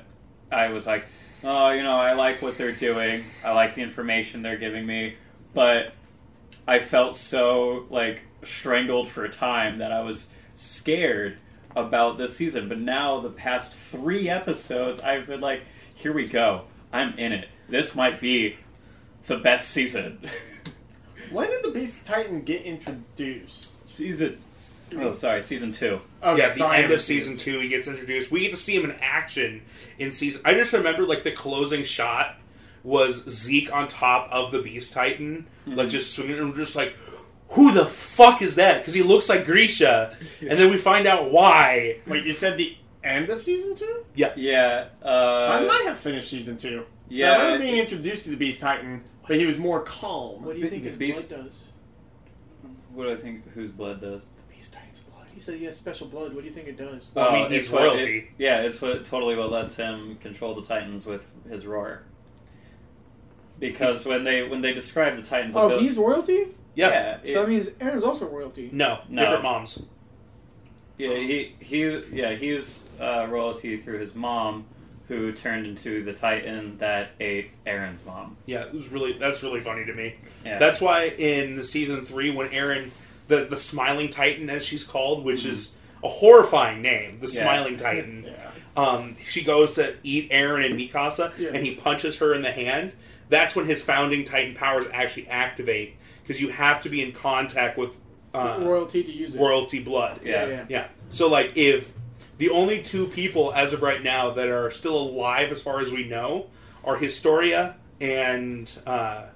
I was like, oh, you know, I like what they're doing. I like the information they're giving me, but I felt so like strangled for a time that I was scared about this season. But now the past three episodes, I've been like, here we go. I'm in it. This might be the best season. When did the Beast Titan get introduced? season. Oh, sorry, season two. Okay, yeah, the so end of season two, he gets introduced. We get to see him in action in season. I just remember like the closing shot was Zeke on top of the Beast Titan, like mm-hmm. just swinging. And just like, who the fuck is that? Because he looks like Grisha, and then we find out why. Wait, you said the end of season two? Yeah. Yeah. Uh, I might have finished season two. yeah, So I remember being introduced to the Beast Titan, but he was more calm. What do you Be- think his Beast- blood does? What do I think? Whose blood does? The Beast Titan's blood. He said he has special blood. What do you think it does? Well, I mean, Oh, he's it's what- royalty. it- yeah, it's what totally what lets him control the Titans with his roar. Because when they when they describe the Titans, Oh, abil- he's royalty. Yeah. yeah, So that it- means Eren's also royalty. No, No. different moms. yeah, he he yeah he's uh, royalty through his mom, who turned into the Titan that ate Eren's mom. Yeah, it was really that's really funny to me. Yeah, That's why in season three, when Eren, the the Smiling Titan, as she's called, which is a horrifying name, the Yeah. Smiling Titan. Yeah. um, she goes to eat Eren and Mikasa, Yeah. and he punches her in the hand. That's when his founding Titan powers actually activate because you have to be in contact with uh, royalty to use it. royalty blood. yeah. yeah. Yeah. So like if the only two people as of right now that are still alive as far as we know are Historia and uh,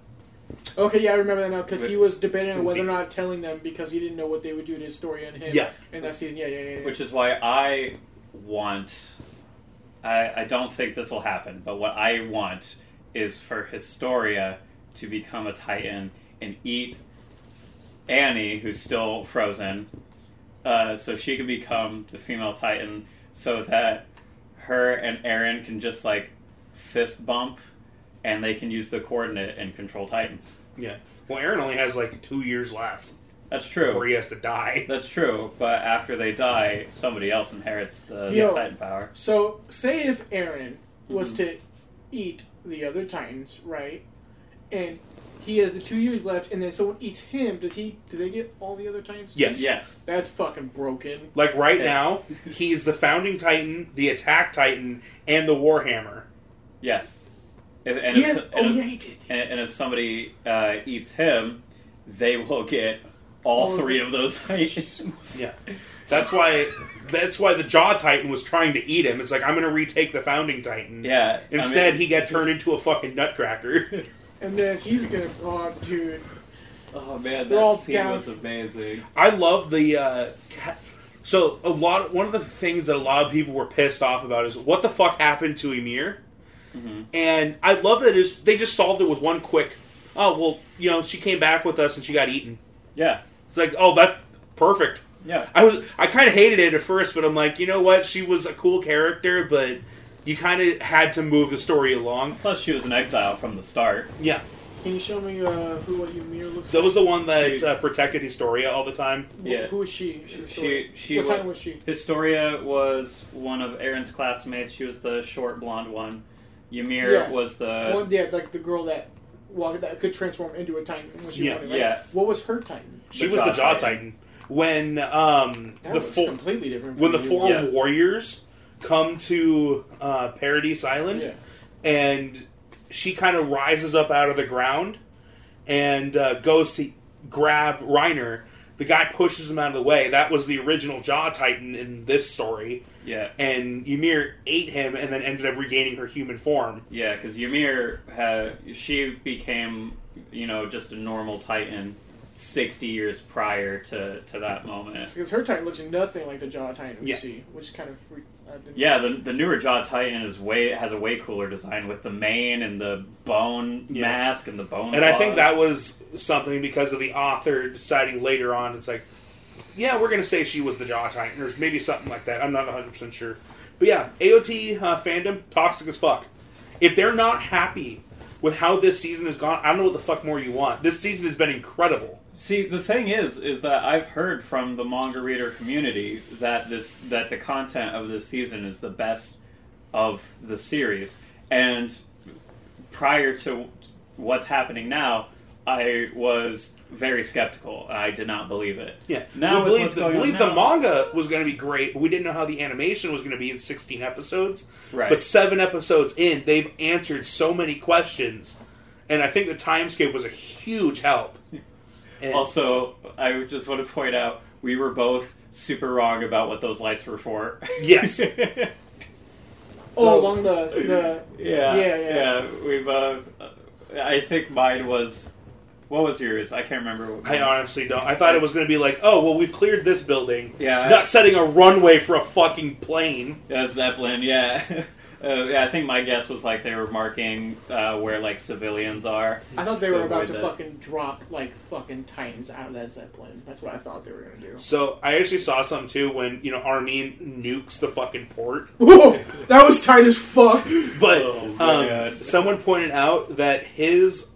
Okay, yeah, I remember that now because he was debating on whether or not telling them because he didn't know what they would do to Historia and him. Yeah. In that season, yeah, yeah, yeah. yeah. Which is why I want. I, I don't think this will happen, but what I want is for Historia to become a Titan and eat Annie, who's still frozen, uh, so she can become the female Titan, so that her and Eren can just like fist bump, and they can use the coordinate and control Titans. Yeah. Well, Eren only has like two years left That's true. before he has to die. That's true, but after they die, somebody else inherits the, the Yo. Titan power. So, say if Eren was Mhm. to eat the other Titans, right? And he has the two years left, and then someone eats him. Does he? Do they get all the other Titans? Yes. Yes. That's fucking broken. Like right Yeah. now, he's the founding Titan, the attack Titan, and the Warhammer. Yes. If, and, He if, had- and, oh if, yeah, he did. and, and if somebody uh, eats him, they will get all All of three it. of those Titans. Yeah. That's why. That's why the Jaw Titan was trying to eat him. It's like I'm going to retake the founding Titan. yeah. I Instead, mean- he got turned into a fucking nutcracker. And then he's gonna. Oh, dude. Oh man, They're all that scene down. was amazing. I love the. Uh, ca- so a lot. Of, one of the things that a lot of people were pissed off about is what the fuck happened to Ymir, Mhm. and I love that is they just solved it with one quick. Oh well, you know she came back with us and she got eaten. Yeah. It's like oh that perfect. Yeah. I was I kind of hated it at first, but I'm like you know what she was a cool character, but you kind of had to move the story along. Plus, she was an exile from the start. Yeah, Can you show me uh, who what Ymir looks that was the one that She- uh, protected Historia all the time. like? Yeah. Who is she? in the story? She she what wa- time was she? Historia was one of Eren's classmates. She was the short blonde one. Ymir Yeah. was the One, yeah, like the girl that walked that could transform into a Titan when she Yeah. wanted. Right? Yeah. What was her Titan? She The was the Jaw Jaw Titan. Titan. When um, That the was four completely different. when the from four Yeah. warriors come to uh, Paradise Island, Yeah. and she kind of rises up out of the ground and uh, goes to grab Reiner. The guy pushes him out of the way. That was the original Jaw Titan in this story, yeah and Ymir ate him and then ended up regaining her human form. yeah because Ymir had she became you know just a normal Titan sixty years prior to to that moment. Because her Titan looks nothing like the Jaw Titan we Yeah. see, which is kind of freak. Yeah, the, the newer Jaw Titan is way has a way cooler design with the mane and the bone Yeah. mask and the bone. And I think that was something because of the author deciding later on, it's like, yeah, we're going to say she was the Jaw Titan, or maybe something like that. I'm not 100% sure. But yeah, AOT uh, fandom, toxic as fuck. If they're not happy with how this season has gone, I don't know what the fuck more you want. This season has been incredible. See, the thing is, is that I've heard from the manga reader community that this that the content of this season is the best of the series, and prior to what's happening now, I was very skeptical. I did not believe it. Yeah, Now we with believe, the, going on believe the manga was going to be great, but we didn't know how the animation was going to be in 16 episodes. Right. But seven episodes in, they've answered so many questions, and I think the timescape was a huge help. And- Also, I just want to point out we were both super wrong about what those lights were for. Yes. Oh, along the the Yeah, Yeah, yeah. We've. Uh, I think mine was. What was yours? I can't remember. What I honestly don't. I thought it was going to be like, oh, well, we've cleared this building. Yeah, I- Not setting a runway for a fucking plane. Yeah, Zeppelin. Yeah. Uh, yeah, I think my guess was like they were marking uh, where like civilians are. I thought they So were about to that. fucking drop like fucking Titans out of that Zeppelin. That's what I thought they were gonna do. So I actually saw some too when, you know, Armin nukes the fucking port. Whoa, that was tight as fuck. But Oh, my um, God. someone pointed out that his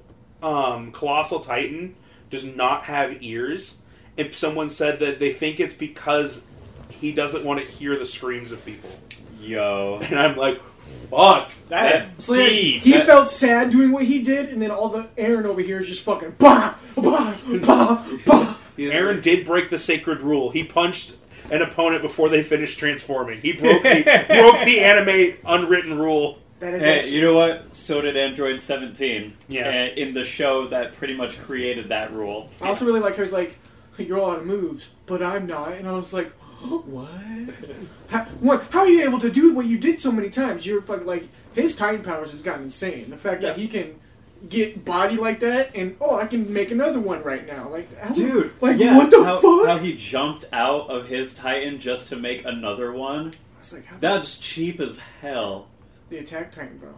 um, colossal titan does not have ears, and someone said that they think it's because he doesn't want to hear the screams of people. Yo. And I'm like, fuck. That's So yeah, deep. he That- felt sad doing what he did, and then all the Eren over here is just fucking bah bah bah bah. Eren did break the sacred rule. He punched an opponent before they finished transforming. He broke the, broke the anime unwritten rule. That is Hey, actually, you know what? So did Android 17. Yeah. uh, in the show that pretty much created that rule. I also really like how he's like, "You're all out of moves, but I'm not," and I was like, "What? How, what? How are you able to do what you did so many times? You're fucking like his Titan powers has gotten insane. The fact that Yeah. he can get body like that, and oh, I can make another one right now. Like, how, Dude, like yeah, what the how, fuck? How he jumped out of his Titan just to make another one. I was like, how the, That's cheap as hell. The Attack Titan, bro.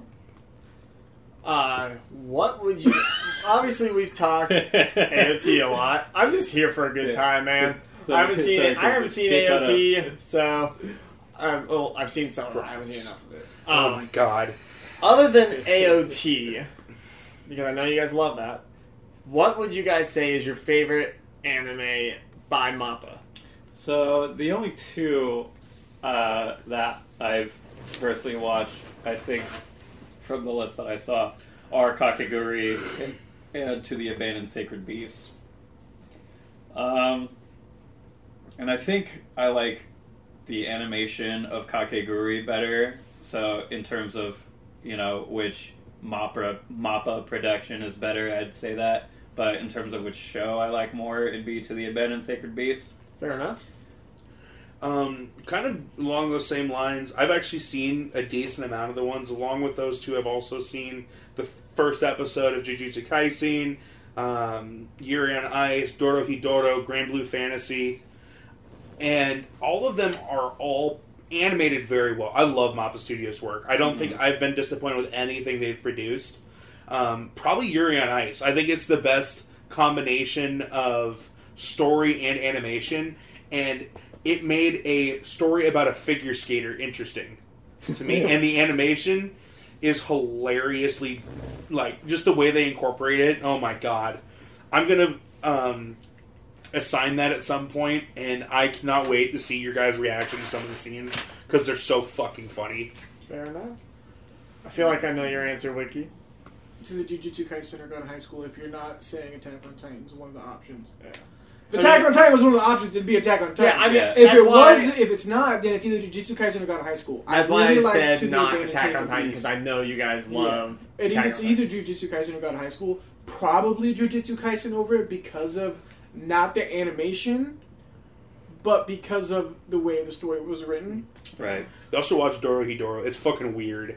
Uh, what would you? Obviously, we've talked AOT a lot. I'm just here for a good Yeah. time, man. So- I haven't seen so it. I haven't seen AOT, so um, well, I've seen some. of it. I haven't seen enough of it. oh Um, my god. other than AOT, because I know you guys love that. What would you guys say is your favorite anime by Mappa? So the only two uh, that I've personally watched, I think, from the list that I saw, are Kakegurui and, To the Abandoned Sacred Beast. Um, and I think I like the animation of Kakegurui better. So in terms of you know which Mappa Mappa production is better, I'd say that. But in terms of which show I like more, it'd be To the Abandoned Sacred Beast. Fair enough. Um, kind of along those same lines, I've actually seen a decent amount of the ones. Along with those two, I've also seen the first episode of Jujutsu Kaisen, um, Yuri on Ice, Dorohedoro, Grand Blue Fantasy, and all of them are all animated very well. I love Mappa Studios' work. I don't think I've been disappointed with anything they've produced. Um, probably Yuri on Ice. I think it's the best combination of story and animation, and it made a story about a figure skater interesting to me. and the animation is hilariously like just the way they incorporate it. Oh my god, I'm gonna um, assign that at some point, and I cannot wait to see your guys' reaction to some of the scenes because they're so fucking funny. Fair enough. I feel like I know your answer, Wiki. To the Jujutsu Kaisen or God of High School if you're not saying Attack on Titan is one of the options. Yeah. If I Attack mean- on Titan was one of the options, it'd be Attack on Titan. Yeah, I mean, Yeah. if that's it why- was, if it's not, then it's either Jujutsu Kaisen or God of High School. That's why I really like said To not Abandoned Attack on Titan because I know you guys Yeah. love. It Attack it's on either Jujutsu Kaisen or God High School. Probably Jujutsu Kaisen over it because of not the animation, but because of the way the story was written. Right. You also watch Dorohedoro. It's fucking weird.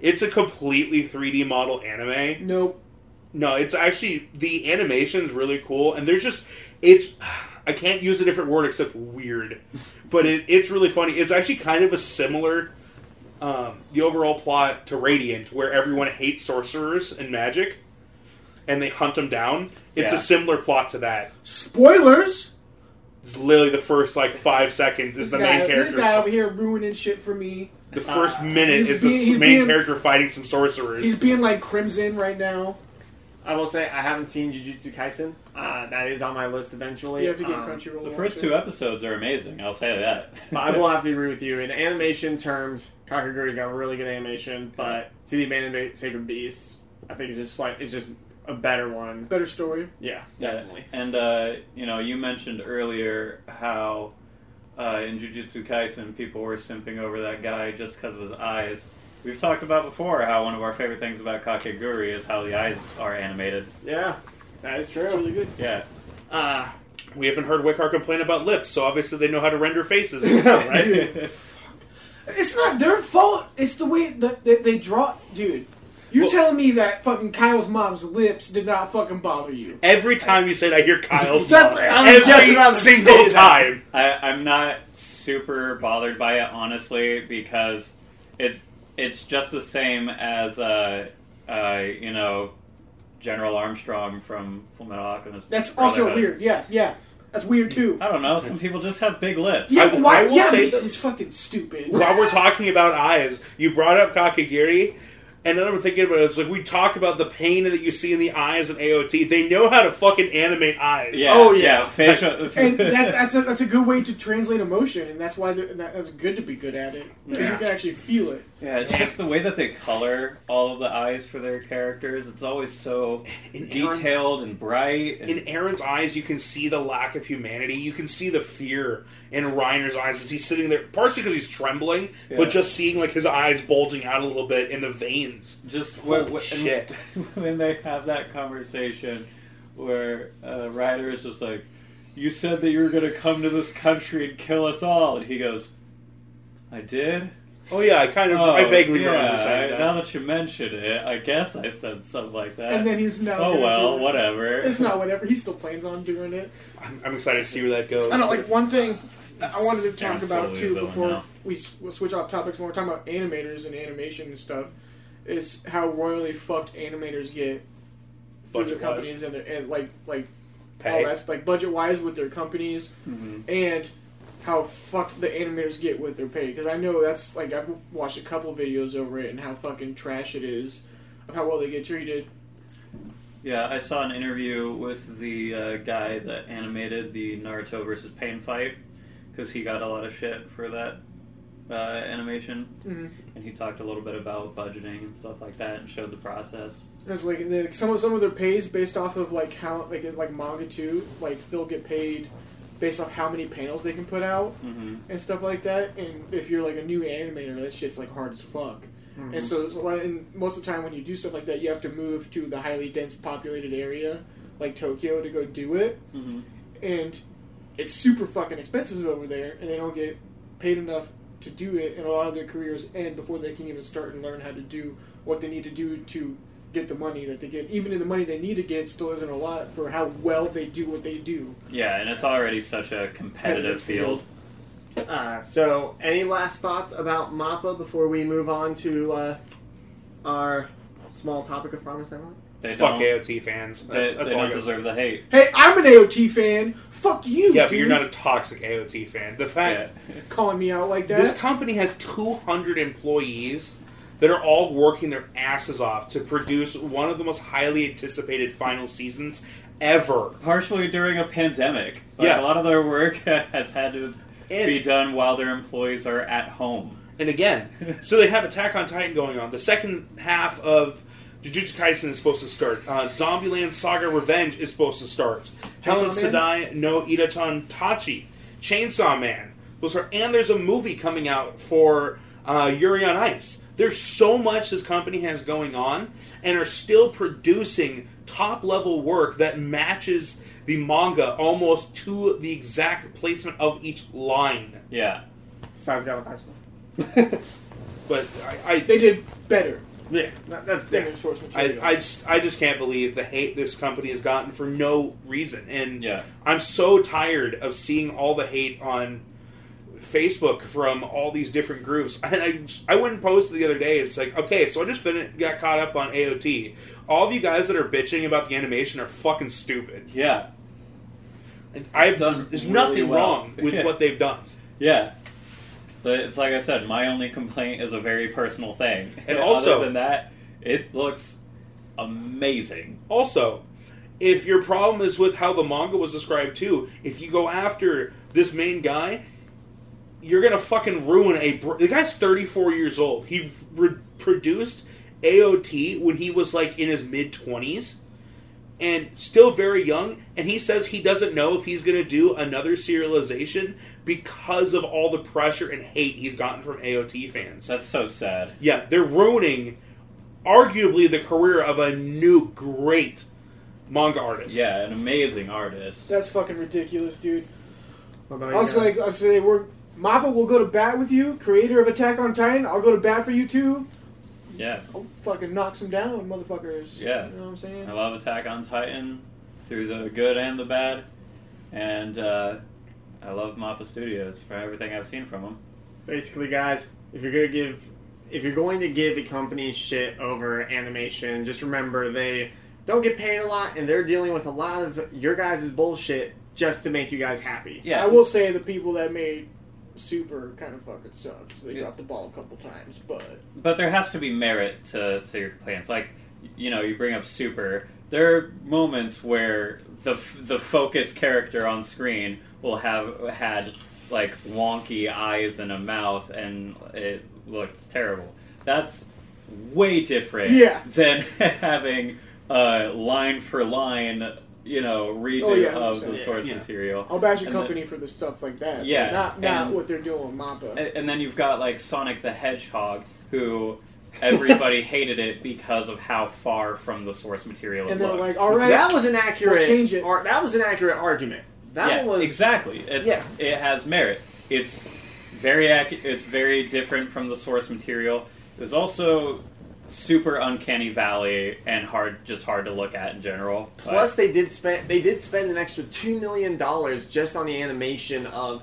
It's a completely 3D model anime. Nope. No, it's actually the animation's really cool, and there's just it's. I can't use a different word except weird, but it, it's really funny. It's actually kind of a similar, um, the overall plot to Radiant, where everyone hates sorcerers and magic, and they hunt them down. It's Yeah. a similar plot to that. Spoilers. It's literally the first like five seconds is This the guy, main this character. guy over here ruining shit for me. The first Uh, minute is the being- he's main being- character fighting some sorcerers. He's being like Crimson right now. I will say I haven't seen Jujutsu Kaisen. Uh, that is on my list eventually. Yeah, if you get Um, Crunchyroll. The first two episodes are amazing. I'll say that. But I will have to agree with you. In animation terms, Kakegurui's got really good animation, but To the Abandoned Sacred Beast, I think it's just like it's just a better one. better story. Yeah, Yeah, definitely. And uh, you know, you mentioned earlier how uh, in Jujutsu Kaisen people were simping over that guy just because of his eyes. We've talked about before how one of our favorite things about Kakegurui is how the eyes are animated. Yeah, that is It's true. really good. Yeah, Uh, we haven't heard Wickar complain about lips, so obviously they know how to render faces. right? It's not their fault. It's the way that that they draw. Dude, you're Well- telling me that fucking Kyle's mom's lips did not fucking bother you? Every time you said I hear Kyle's That's- mom, I was just every about single time. I, I'm not super bothered by it honestly because it's it's just the same as uh, uh, you know General Armstrong from Full Metal Alchemist. That's also weird. Yeah, yeah. That's weird too. I don't know. Some people just have big lips. Yeah, I- but why? I will yeah, say but that- it's fucking stupid. While we're talking about eyes, you brought up Kakegurui, and then I'm thinking about it. It's like we talked about the pain that you see in the eyes in AOT. They know how to fucking animate eyes. Yeah, Oh, yeah, yeah. facial. and that, that's a, that's a good way to translate emotion, and that's why that, that's good to be good at it because Yeah. you can actually feel it. Yeah, it's just the way that they color all of the eyes for their characters. It's always so In detailed and bright. And, In Eren's eyes, you can see the lack of humanity. You can see the fear in Reiner's eyes as he's sitting there, partially because he's trembling, Yeah. but just seeing like his eyes bulging out a little bit in the veins. just when, Holy when, shit. when they have that conversation where uh, Reiner is just like, "You said that you were going to come to this country and kill us all," and he goes, "I did." Oh yeah, I kind of, Oh, I vaguely yeah, remember saying that. Now that you mention it, I guess I said something like that. And then he's now. oh gonna well, do it. whatever. It's not whatever. He still plans on doing it. I'm, I'm excited to see where that goes. I don't know, like one thing I wanted to talk Sounds about totally too villain before now. we s- we'll switch off topics when we're talking about animators and animation and stuff is how royally fucked animators get through the Budget-wise. companies and, their, and like like Pay. all that's like budget wise with their companies Mhm. and how fucked the animators get with their pay because I know that's like I've watched a couple videos over it and how fucking trash it is of how well they get treated. Yeah, I saw an interview with the uh, guy that animated the Naruto versus Pain fight because he got a lot of shit for that uh, animation, Mm-hmm. and he talked a little bit about budgeting and stuff like that, and showed the process. It's like the, some of some of their pays based off of like how like like manga too. Like they'll get paid based off how many panels they can put out hmm and stuff like that. And if you're like a new animator, that shit's like hard as fuck. And so it's a lot. And most of the time, when you do stuff like that, you have to move to the highly dense populated area like Tokyo to go do it. hmm And it's super fucking expensive over there, and they don't get paid enough to do it. And a lot of their careers end before they can even start and learn how to do what they need to do to get the money that they get. Even in the money they need to get, still isn't a lot for how well they do what they do. Yeah, and it's already such a competitive Competitive field. field. Uh, so, any last thoughts about Mappa before we move on to uh, our small topic of Promise Neverland? They Fuck don't, AOT fans. they, That's, that's they don't deserve the hate. Hey, I'm an AOT fan. Fuck you, Yeah, but you're not a toxic AOT fan. The fact Yeah. calling me out like that. this company has 200 employees that are all working their asses off to produce one of the most highly anticipated final seasons ever. Partially during a pandemic. Like, Yes. A lot of their work has had to And- be done while their employees are at home. And again, so they have Attack on Titan going on. The second half of Jujutsu Kaisen is supposed to start. Uh, Zombieland Saga Revenge is supposed to start. Helen Man? Sedai no Idaten-tachi. Chainsaw Man. will start. And there's a movie coming out for uh, Yuri on Ice. There's so much this company has going on and are still producing top level work that matches the manga almost to the exact placement of each line. Yeah. Besides Gallop High School. But I, I they did better yeah, that, that's than yeah. their source I, material. I, just, I just can't believe the hate this company has gotten for no reason. And Yeah. I'm so tired of seeing all the hate on Facebook from all these different groups. And I, I went and posted the other day. It's like, okay, so I just fin- got caught up on AOT. All of you guys that are bitching about the animation are fucking stupid. Yeah. And I've done there's really nothing well. wrong with what they've done. Yeah. But it's like I said, my only complaint is a very personal thing. And also- other than that, it looks amazing. Also, if your problem is with how the manga was described too, if you go after this main guy, you're gonna fucking ruin a. Br- the guy's 34 years old. He re- produced AOT when he was like in his mid 20s, and still very young. And he says he doesn't know if he's gonna do another serialization because of all the pressure and hate he's gotten from AOT fans. That's so sad. Yeah, they're ruining arguably the career of a new great manga artist. Yeah, an amazing artist. That's fucking ridiculous, dude. What about I'll say, guys? I'll say, we're Mappa will go to bat with you, creator of Attack on Titan. I'll go to bat for you too. Yeah. I'll fucking knock some down, motherfuckers. Yeah. you know what I'm saying. I love Attack on Titan through the good and the bad. And uh, I love Mappa Studios for everything I've seen from them. basically, guys, if you're gonna give, if you're going to give a company shit over animation, just remember they don't get paid a lot, and they're dealing with a lot of your guys' bullshit just to make you guys happy. Yeah. I will say the people that made Super kind of fucking sucked. They Yeah. dropped the ball a couple times, but But there has to be merit to, to your complaints. Like, you know, you bring up Super. There are moments where the the focus character on screen will have had like wonky eyes and a mouth, and it looked terrible. That's way different Yeah. than having uh, line for line, you know, redo Oh, yeah, of the source Yeah. material. I'll bash a And company for the stuff like that. but Yeah, not not and- what they're doing with Mappa. And, and then you've got like Sonic the Hedgehog, who everybody hated it because of how far from the source material it and they're looked. like, all right, That was an accurate. We'll change it. ar- that was an accurate argument. That yeah, one was exactly. It's Yeah. it has merit. It's very accu- it's very different from the source material. It was also super uncanny valley and hard just hard to look at in general. But- Plus, they did spend they did spend an extra two million dollars just on the animation of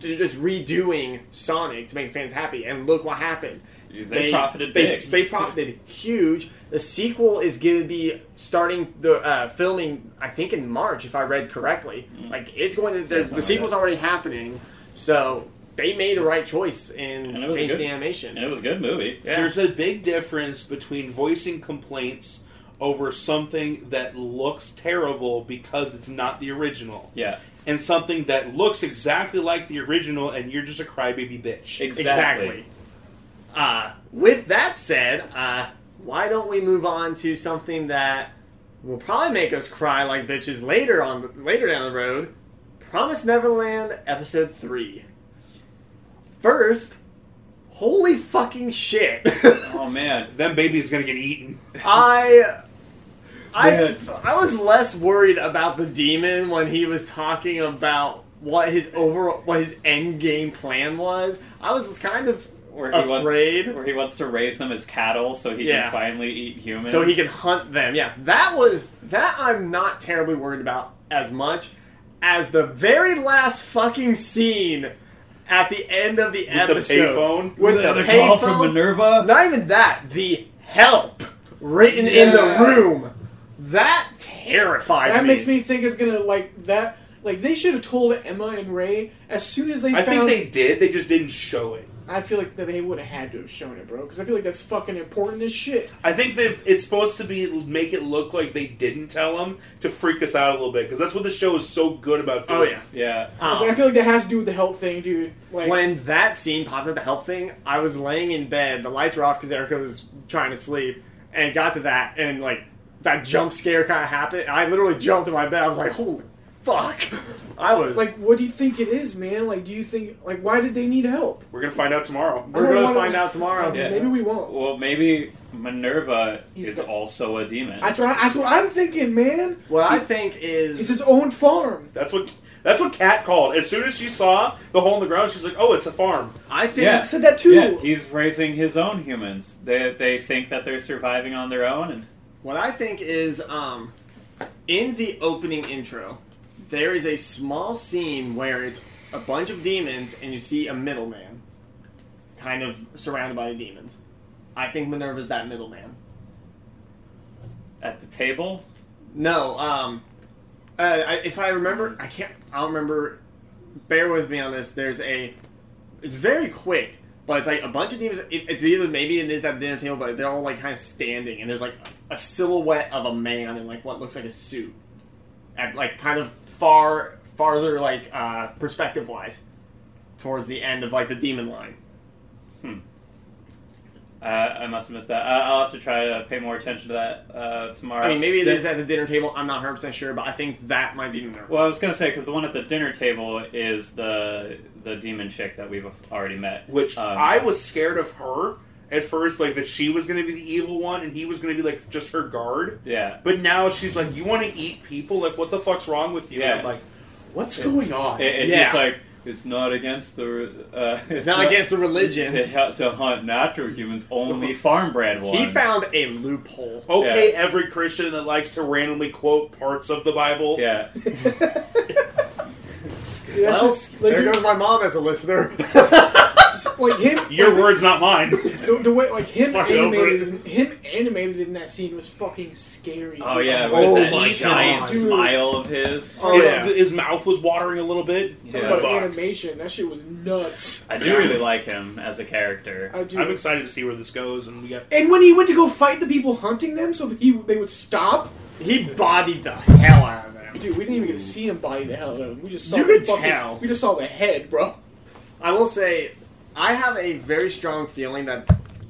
just redoing Sonic to make fans happy. And look what happened. They profited They, big. they profited huge. The sequel is going to be starting the uh, filming, I think, in March, if I read correctly. Like it's going to. The, Mm. sequel's that. already happening, so they made the right choice in And it was a changing good- the animation. and it was a good movie. Yeah. There's a big difference between voicing complaints over something that looks terrible because it's not the original, Yeah, and something that looks exactly like the original, and you're just a crybaby bitch. exactly. Exactly. Uh, with that said, uh, why don't we move on to something that will probably make us cry like bitches later on later down the road? Promise Neverland episode three. First, holy fucking shit! Oh man, Them baby's gonna get eaten. I. I, I was less worried about the demon when he was talking about what his overall what his end game plan was. I was kind of where he afraid. wants where he wants to raise them as cattle so he Yeah. can finally eat humans. so he can hunt them. Yeah, that was that. I'm not terribly worried about as much as the very last fucking scene at the end of the the episode payphone? with the, the, the call from. Minerva. Not even that. The help written in the room. That terrified me. That me. makes me think it's gonna like that. Like they should have told Emma and Ray as soon as they I found. think they did. They just didn't show it. I feel like that they would have had to have shown it, bro. Because I feel like that's fucking important as shit. I think that it's supposed to be make it look like they didn't tell them to freak us out a little bit because that's what the show is so good about. Doing. Oh yeah. Yeah, Um, So I feel like that has to do with the help thing, dude. Like, when that scene popped up, the help thing, I was laying in bed. The lights were off because Erica was trying to sleep, and got to that, and like that jump scare kind of happened. I literally jumped in my bed. I was like, "Holy fuck!" I was like, what do you think it is, man? Like, do you think like why did they need help? We're gonna find out tomorrow. we're gonna wanna- find out tomorrow. Yeah. Maybe we won't. Well, maybe Minerva He's is got- also a demon. That's what I, that's what I'm thinking, man. What I think is It's his own farm. That's what that's what Kat called. As soon as she saw the hole in the ground, she's like, "Oh, it's a farm." I think Yeah. Said that too. Yeah, he's raising his own humans. They they think that they're surviving on their own, and What I think is, um, in the opening intro, there is a small scene where it's a bunch of demons and you see a middleman, kind of surrounded by the demons. I think Minerva's that middleman. at the table, No, um, uh, I, if I remember, I can't. I'll remember. Bear with me on this. There's a. It's very quick, but it's like a bunch of demons. It, it's either maybe it is at the dinner table, but they're all like kind of standing, and there's like a silhouette of a man in like what looks like a suit, at like kind of far farther like uh, perspective wise, towards the end of like the demon line. uh, I must have missed that. I, I'll have to try to pay more attention to that uh, tomorrow. I mean, maybe it The- is at the dinner table. I'm not 100 percent sure, but I think that might be Minerva. Well, I was gonna say because the one at the dinner table is the the demon chick that we've already met. Which Um, I was scared of her at first, like that she was going to be the evil one and he was going to be like just her guard. Yeah, But now she's like, "You want to eat people? Like, what the fuck's wrong with you?" Yeah. And I'm like, "What's going on?" and, and Yeah. he's like, it's not against the. Uh, it's not against the religion. to, to hunt natural humans, only farm bred ones. He found a loophole. okay, Yeah. every Christian that likes to randomly quote parts of the Bible. Yeah, Dude, that Well, shit's- like, there dude, goes my mom as a listener. Like him. Your like, words, not mine. The, the way like him Fucking over animated, him animated in that scene was fucking scary. Oh yeah, Oh with my that giant God. smile of his. Oh, His- yeah. His mouth was watering a little bit. Yeah. But animation, that shit was nuts. I do really like him as a character. I do. I'm excited to see where this goes, and we got and when he went to go fight the people hunting them, so he they would stop. he bodied the hell out of them. Dude, we didn't even get to see him body the hell out of him. We just saw You the could fucking, tell. We just saw the head, bro. I will say, I have a very strong feeling that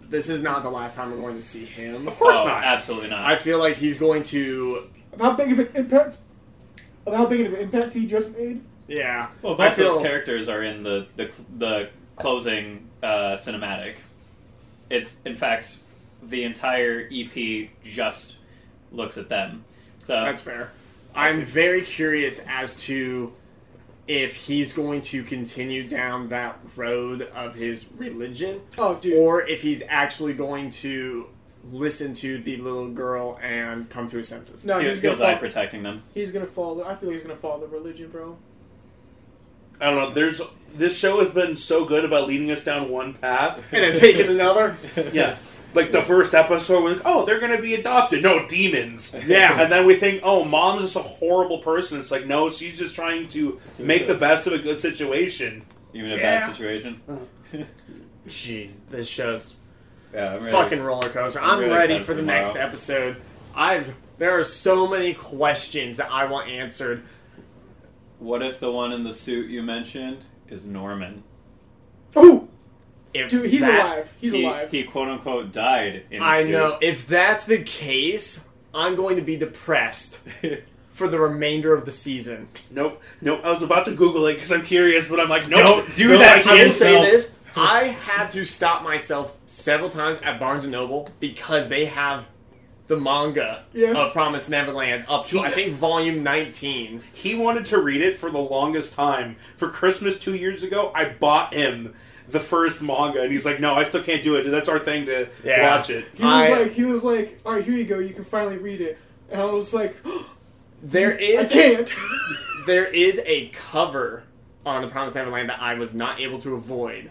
this is not the last time we're going to see him. Of course oh, not. absolutely not. I feel like he's going to, Of how big of an impact? Of how big of an impact he just made? yeah. well, I both feel those characters are in the the, the closing uh, cinematic. It's in fact the entire EP just looks at them. So that's fair. I'm very curious as to if he's going to continue down that road of his religion Oh, dude. or if he's actually going to listen to the little girl and come to his senses. no, He'll, he's he'll gonna die follow. protecting them. He's gonna follow. I feel like he's gonna follow the religion, bro. I don't know. There's this show has been so good about leading us down one path. And then taking another. Yeah. Like the first episode, we're like, oh, they're gonna be adopted. No, demons. Yeah. And then we think, oh, mom's just a horrible person. It's like, no, she's just trying to make the best of a good situation. Even a Yeah. bad situation. Uh. Jeez, this show's Yeah, I'm ready. fucking roller coaster. I'm I'm really ready excited for the for next episode. I've there are so many questions that I want answered. What if the one in the suit you mentioned is Norman? Ooh, If dude, he's that- alive. He's he, alive. He quote unquote died in the I suit. know. If that's the case, I'm going to be depressed for the remainder of the season. Nope, nope. I was about to Google it because I'm curious, but I'm like, nope. Don't do no, that I I will say this: I had to stop myself several times at Barnes and Noble because they have the manga Yeah. of Promised Neverland up to I think volume 19. He wanted to read it for the longest time. For Christmas two years ago, I bought him the first manga, and he's like, "No, I still can't do it. That's our thing to Yeah. watch it." he was I- like, he was like, all right, here you go. You can finally read it. And I was like, There I can't. there is a cover on the Promised Neverland that I was not able to avoid,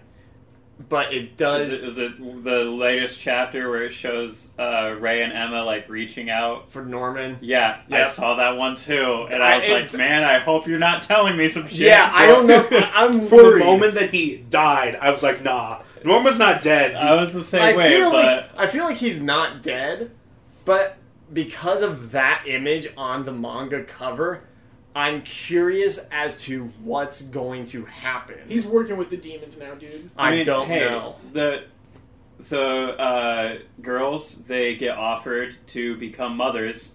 but it does Is it, is it the latest chapter where it shows uh, Ray and Emma like reaching out? for Norman. Yeah, I saw that one too, and I was like, it- man, I hope you're not telling me some shit. Yeah, I don't know. I'm For the moment that he died, I was like, "Nah, Norman's not dead." I was the same I way, feel but like I feel like he's not dead, but because of that image on the manga cover, I'm curious as to what's going to happen. He's working with the demons now, dude. I, mean, don't hey, know. The the uh, girls they get offered to become mothers.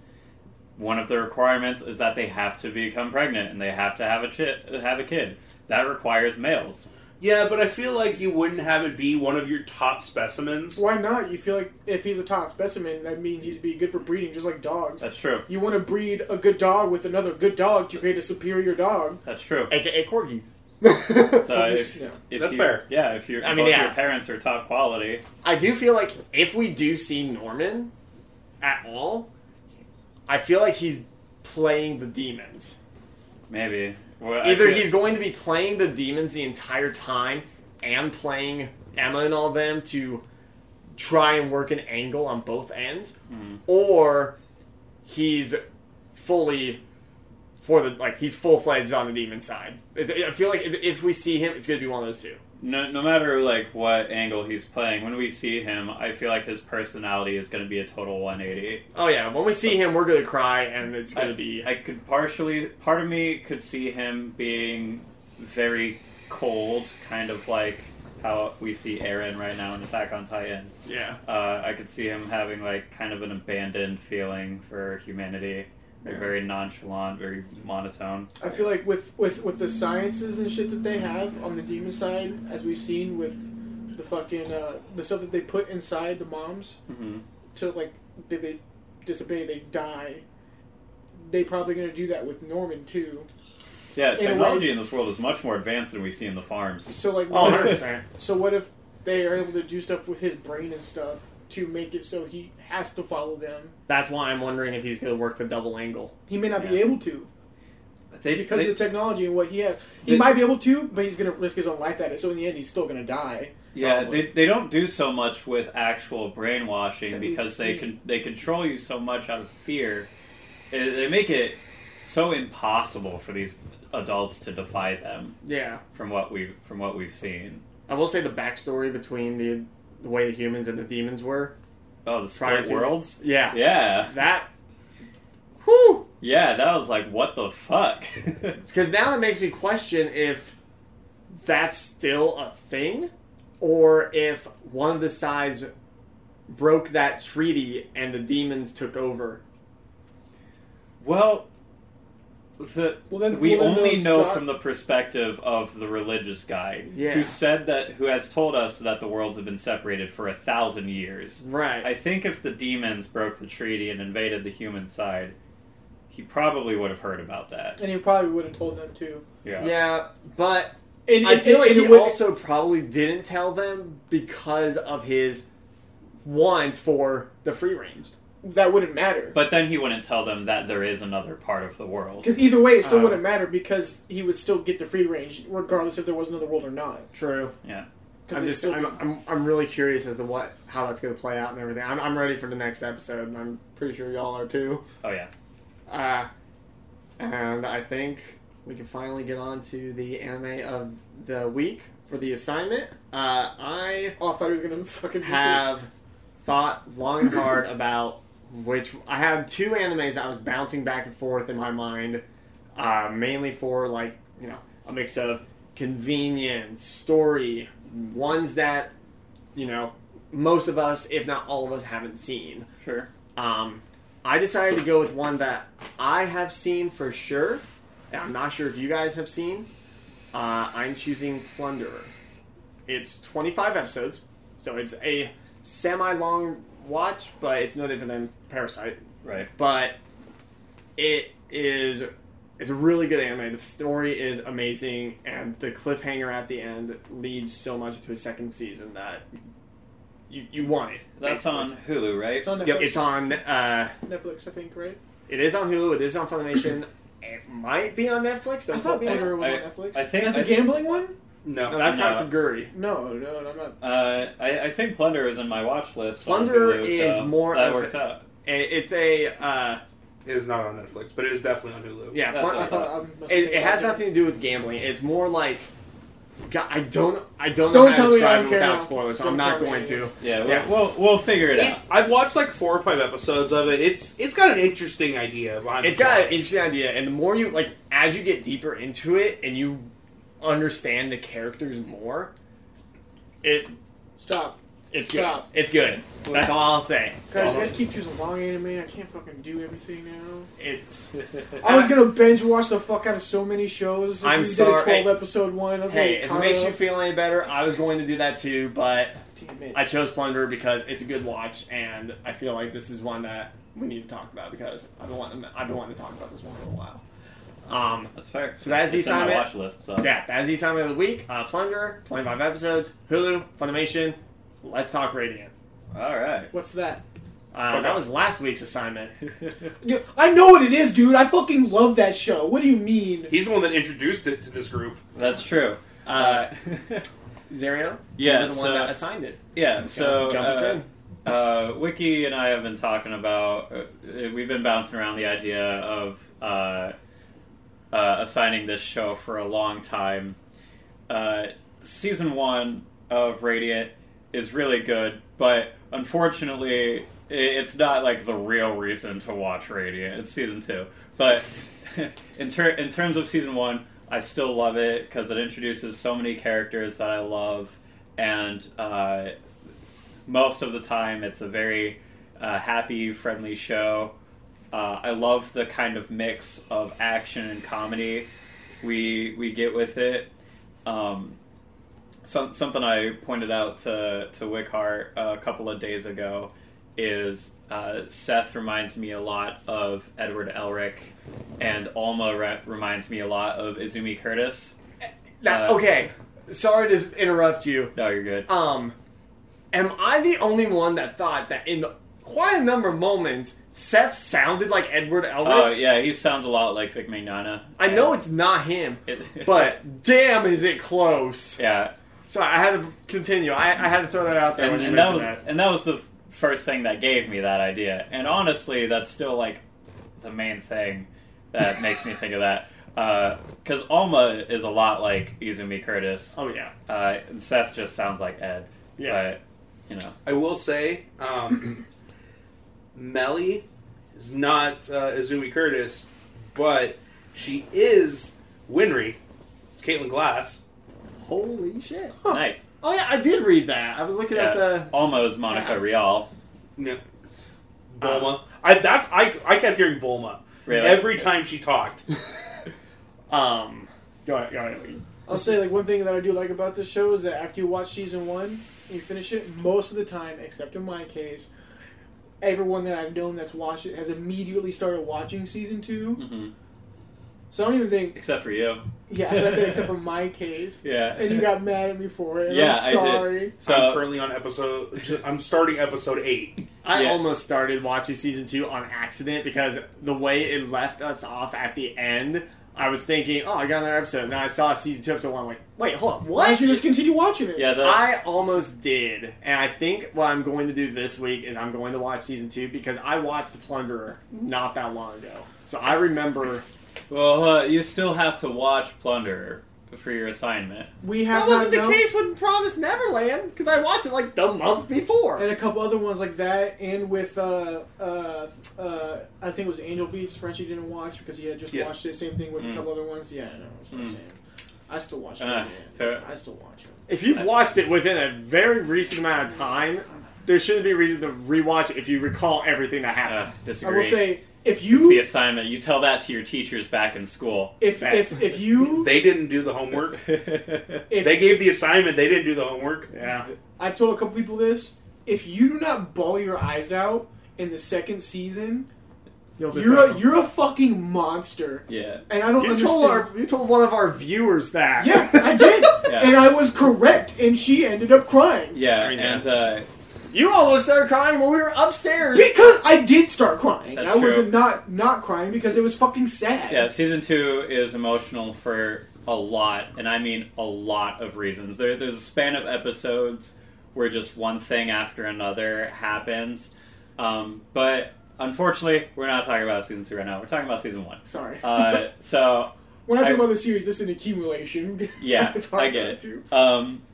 One of the requirements is that they have to become pregnant and they have to have a chi- have a kid. That requires males. Yeah, but I feel like you wouldn't have it be one of your top specimens. Why not? You feel like if he's a top specimen, that means he'd be good for breeding, just like dogs. That's true. You want to breed a good dog with another good dog to create a superior dog. That's true. AKA corgis. So if, Yeah. if That's you- fair. Yeah, if your I mean, both yeah. your parents are top quality, I do feel like if we do see Norman at all, I feel like he's playing the demons. maybe. Well, Either feel- he's going to be playing the demons the entire time and playing Emma and all them to try and work an angle on both ends, Mhm. or he's fully for the like he's full fledged on the demon side. I feel like if we see him, it's going to be one of those two. No, no matter like what angle he's playing, when we see him, I feel like his personality is going to be a total 180. Oh yeah, when we see him, we're going to cry, and it's going to be I could partially, part of me could see him being very cold, kind of like how we see Eren right now in Attack on Titan. yeah. Uh, I could see him having like kind of an abandoned feeling for humanity, like Yeah. very nonchalant, very monotone. I feel like with, with, with the sciences and shit that they have on the demon side, as we've seen with the fucking uh, the stuff that they put inside the moms hmm to like they, they disobey, they die. They probably gonna do that with Norman too. Yeah, technology way- in this world is much more advanced than we see in the farms. So like, Oh, what 100 if, so what if they are able to do stuff with his brain and stuff to make it so he has to follow them? That's why I'm wondering if he's going to work the double angle. He may not be able to They, because they- of the technology and what he has. He They- might be able to, but he's gonna risk his own life at it. So in the end, he's still gonna die. Yeah, Probably. they, they don't do so much with actual brainwashing That because they can they control you so much out of fear. They make it so impossible for these adults to defy them Yeah. from what we from what we've seen. I will say the backstory between the the way the humans and the demons were. Oh, the split to- worlds. Yeah. Yeah, That. Whew. yeah, that was like what the fuck. Because now that makes me question if that's still a thing, or if one of the sides broke that treaty and the demons took over. well, the Well, then- we well, then only know God- from the perspective of the religious guy Yeah. who said that who has told us that the worlds have been separated for a thousand years. Right. I think if the demons broke the treaty and invaded the human side, he probably would have heard about that. and he probably would have told them too. Yeah. Yeah, but And I if- feel like and he it would- also probably didn't tell them because of his want for the free ranged. That wouldn't matter. But then he wouldn't tell them that there is another part of the world. Because either way, it still Uh, wouldn't matter because he would still get the free range regardless if there was another world or not. True. Yeah. I'm just I'm, I'm I'm really curious as to what how that's going to play out and everything. I'm I'm ready for the next episode, and I'm pretty sure y'all are too. Oh yeah. Uh, and I think we can finally get on to the anime of the week for the assignment. Uh, I oh, I thought he was gonna fucking have thought long and hard about which I have two animes that I was bouncing back and forth in my mind, uh, mainly for like you know a mix of convenience, story, ones that you know most of us, if not all of us, haven't seen. Sure. Um, I decided to go with one that I have seen for sure. and I'm not sure if you guys have seen. Uh, I'm choosing Plunderer. It's 25 episodes, so it's a semi-long watch, but it's no different than Parasyte. Right. But it is it's a really good anime. The story is amazing, and the cliffhanger at the end leads so much to a second season that you you want it. That's basically. on Hulu, right? It's on Netflix. Yep, it's on. Uh, Netflix, I think, right? it is on Hulu. It is on Funimation. it might be on Netflix. Don't I quote thought me on Plunderer that. was I- on Netflix. I think- Is that I the think- gambling one? No. No, that's No. Kakegurui. No, no, I'm not. Uh, I, I think Plunder is in my watch list. Plunder Hulu, is so more That of works a- out. It's a uh, It is not on Netflix, but it is definitely on Hulu. yeah. That's Plun- what I thought I must it, it has nothing to do with gambling. It's more like. God, I don't. I don't, Don't know how tell to me, I don't it care without spoilers, so Don't I'm not tell me. going to. Yeah, we'll, Yeah. We'll, we'll figure it It- out. I've watched like four or five episodes of it. It's it's got an interesting idea behind It's the got an interesting idea, and the more you like, as you get deeper into it, and you understand the characters more, it Stop. it's Stop. good. It's good. That's all I'll say. Guys, you guys keep choosing long anime. I can't fucking do everything now. It's. I was gonna binge watch the fuck out of so many shows. If I'm we did sorry. a 12 episode one. I was Hey, gonna if get it makes caught you feel any better, I was going to do that too, but Damn it. I chose Plunder because it's a good watch, and I feel like this is one that we need to talk about because I've been wanting, I've been wanting to talk about this one for a while. Um, That's fair. So that's the It's assignment. watch list. So. yeah, that's the assignment of the week. Uh, Plunder, 25 episodes, Hulu, Funimation. Let's talk Radiant. All right. What's that? Uh, that was last week's assignment. Yeah, I know what it is, dude. I fucking love that show. What do you mean? He's the one that introduced it to this group. That's true. Uh, Zerion, Yeah, you're the one so- that assigned it. Yeah. So jump us uh, in. uh, Wiki and I have been talking about. Uh, we've been bouncing around the idea of uh, uh, assigning this show for a long time. Uh, season one of Radiant is really good, but unfortunately, it's not like the real reason to watch Radiant. It's season two, but in ter- in terms of season one, I still love it because it introduces so many characters that I love, and uh, most of the time it's a very uh, happy, friendly show. Uh, I love the kind of mix of action and comedy we we get with it. Um, some, something I pointed out to to Wickhart a couple of days ago is uh, Seth reminds me a lot of Edward Elric, and Alma re- reminds me a lot of Izumi Curtis. That, Uh, okay, sorry to interrupt you. No, you're good. Um, am I the only one that thought that in quite a number of moments Seth sounded like Edward Elric? Oh yeah, he sounds a lot like Vic Mignogna. I know it's not him, but damn, is it close? yeah, Sorry, I had to continue. I, I had to throw that out there and, when you and that mentioned was that. and that was the first thing that gave me that idea. And honestly, that's still like the main thing that makes me think of that. Because Alma is a lot like Izumi Curtis, Oh yeah, uh, and Seth just sounds like Ed. yeah. But you know, I will say, um, Melly is not uh, Izumi Curtis, but she is Winry. It's Caitlin Glass. Holy shit! nice. Oh yeah, I did read that. I was looking at the. almost Monica Cast. Real. No. Bulma. I that's I I kept hearing Bulma Really? every time she talked. Um, go ahead, go ahead. I'll say like one thing that I do like about this show is that after you watch season one and you finish it, most of the time, except in my case, everyone that I've known that's watched it has immediately started watching season two. hmm So I don't even think. Except for you. Yeah, as I said, except for my case. Yeah. And you got mad at me for it. Yeah, I'm I did. sorry. So I'm currently on episode. I'm starting episode eight. I Yeah. almost started watching season two on accident because the way it left us off at the end, I was thinking, oh, I got another episode. And then I saw season two, episode one. I'm like, wait, hold on, Why what? don't you just continue watching it? yeah, the, I almost did, and I think what I'm going to do this week is I'm going to watch season two because I watched Plunderer not that long ago, so I remember well, uh, you still have to watch Plunderer for your assignment. We have that wasn't the known- case with Promised Neverland because I watched it like the month before. And a couple other ones like that, and with uh, uh, uh, I think it was Angel Beats. Frenchie didn't watch because he had just Yeah. watched it. Same thing with Mm. a couple other ones. Yeah, I know. That's what I'm Mm. saying. I still watch it. Yeah. I still watch it. If you've watched it within a very recent amount of time, there shouldn't be a reason to rewatch it if you recall everything that Uh, happened. I will say if It's the assignment. You tell that to your teachers back in school. if That- if if you They didn't do the homework. if They gave the assignment. They didn't do the homework. yeah. I've told a couple people this. If you do not bawl your eyes out in the second season, You'll you're a, you're a fucking monster, yeah. and I don't You understand. told our you told one of our viewers that. yeah, I did, Yeah. and I was correct, and she ended up crying Yeah, I mean, and uh, you almost started crying when we were upstairs. because I did start crying. That's I was true. not not crying because it was fucking sad. yeah, season two is emotional for a lot, and I mean a lot of reasons. There, there's a span of episodes where just one thing after another happens, um, but unfortunately, we're not talking about season two right now. We're talking about season one. Sorry, Uh, so we're not talking I- about the series. This is an accumulation. Yeah, it's hard I get not it. to. Um, the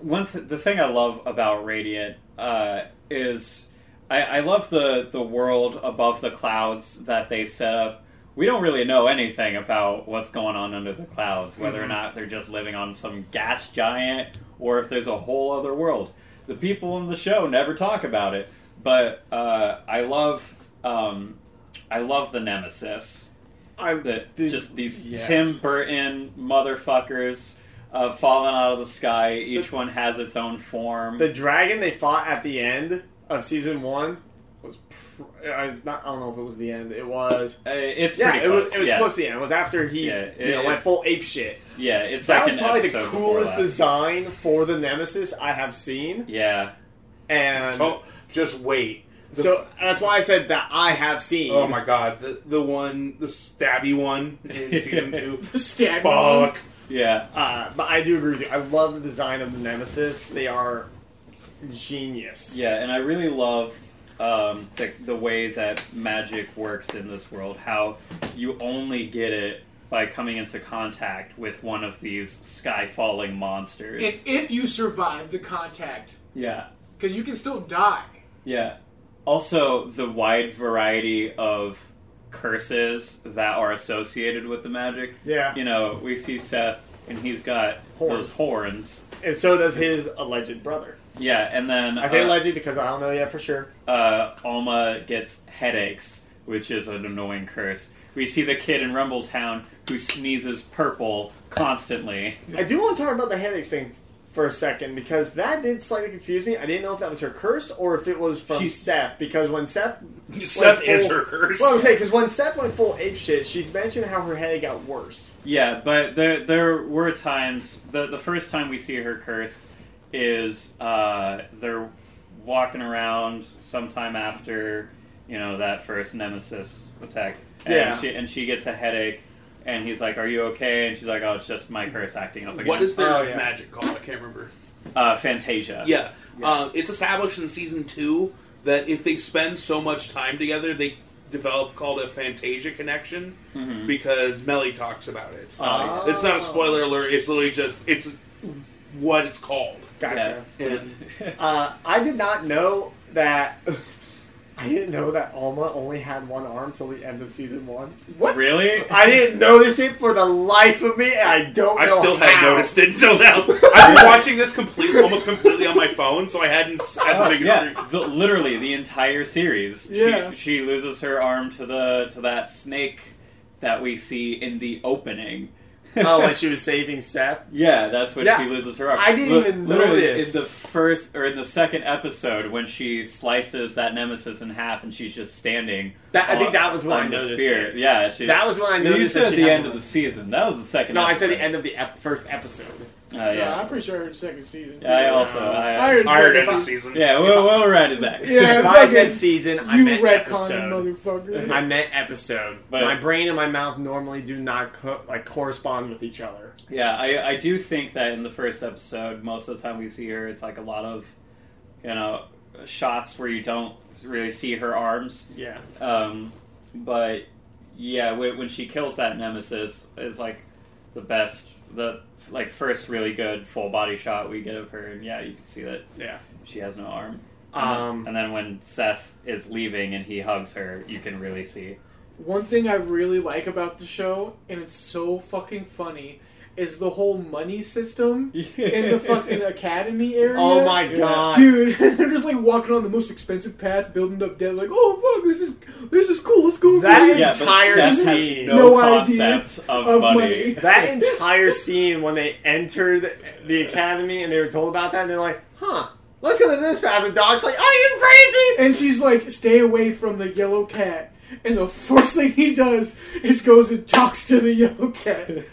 one th- the thing I love about Radiant uh, is I, I love the the world above the clouds that they set up. We don't really know anything about what's going on under the clouds, whether or Mhm. not they're just living on some gas giant or if there's a whole other world. The people in the show never talk about it, but uh, I love um, I love the nemesis I, that the- just these yes. Tim Burton motherfuckers uh, falling out of the sky. Each one has its own form. the dragon they fought at the end of season one was. Pr- I, not, I don't know if it was the end. It was. Uh, it's Yeah, pretty it was. It was yeah. close to the end. It was after he, Yeah, you know, went full ape shit. Yeah, it's That like was an probably the coolest design for the nemesis I have seen, Yeah, and Oh, just wait. The so that's why I said that I have seen. Oh my god, the the one, the stabby one in season two. The stab. Fuck. Yeah. Uh, but I do agree with you. I love the design of the nemesis. They are genius. Yeah, and I really love um, the, the way that magic works in this world. How you only get it by coming into contact with one of these sky falling monsters. And if you survive the contact, yeah, because you can still die. yeah. Also, the wide variety of curses that are associated with the magic. Yeah. You know, we see Seth, and he's got Horns. those horns. And so does his alleged brother. Yeah, and then I say uh, alleged because I don't know yet for sure. uh, Alma gets headaches, which is an annoying curse. We see the kid in Rumbletown who sneezes purple constantly. I do want to talk about the headaches thing for a second because that did slightly confuse me. I didn't know if that was her curse or if it was from She's- Seth. Because when Seth, Seth went is her curse. Well, I was saying because when Seth went full ape shit, she's mentioned how her headache got worse. Yeah, but there there were times the the first time we see her curse is uh, they're walking around sometime after you know that first nemesis attack, and Yeah. she and she gets a headache, and he's like, "Are you okay?" And she's like, "Oh, it's just my curse acting up again." What is their Oh, yeah. magic called? I can't remember. uh, Fantasia? Yeah, Uh, it's established in season two that if they spend so much time together, they develop called a Fantasia connection Mhm. because Melly talks about it. Oh. It's not a spoiler alert. It's literally just it's what it's called. Gotcha. And Uh, I did not know that. I didn't know that Alma only had one arm till the end of season one. What? really? I didn't notice it for the life of me, and I don't I know still how. hadn't noticed it until now. I've been watching this completely, almost completely on my phone, so I hadn't had the Oh, biggest yeah, the, literally the entire series. Yeah. She, she loses her arm to the to that snake that we see in the opening. oh, when she was saving Seth. Yeah, that's when Yeah. she loses her arm. I didn't even know literally, this. In the first or in the second episode, when she slices that nemesis in half and she's just standing. That- I think on- that was when on I the noticed spear. it. Yeah, she, That was when I No, you noticed said that she the had end one. of the season. That was the second. No, I said episode. the end of the ep- first episode. Oh, Yeah, yeah. I'm pretty sure I heard second season. Too. I also. I, I heard I heard second season. season. yeah, we'll, we'll write it back. Yeah, if I said season, I you meant episode. motherfucker. I meant episode. But- my brain and my mouth normally do not co- like correspond with each other. Yeah, I, I do think that in the first episode, most of the time we see her, it's like a lot of, you know, shots where you don't really see her arms. Yeah. Um, but yeah, when, when she kills that nemesis, is like the best, the like first really good full body shot we get of her, and yeah, you can see that Yeah. she has no arm. Um, and then when Seth is leaving and he hugs her, you can really see. One thing I really like about the show, and it's so fucking funny, is the whole money system in the fucking academy oh area. oh my god. Dude, they're just like walking on the most expensive path, building up debt. Like, oh fuck, this is this is cool. Let's go. That here." yeah, but entire Seth has scene. no, No idea concept of, of money. money. That entire scene when they entered the academy and they were told about that, and they're like, huh, let's go to this path. The dog's like, are you crazy? And she's like, stay away from the yellow cat. And the first thing he does is goes and talks to the yellow cat.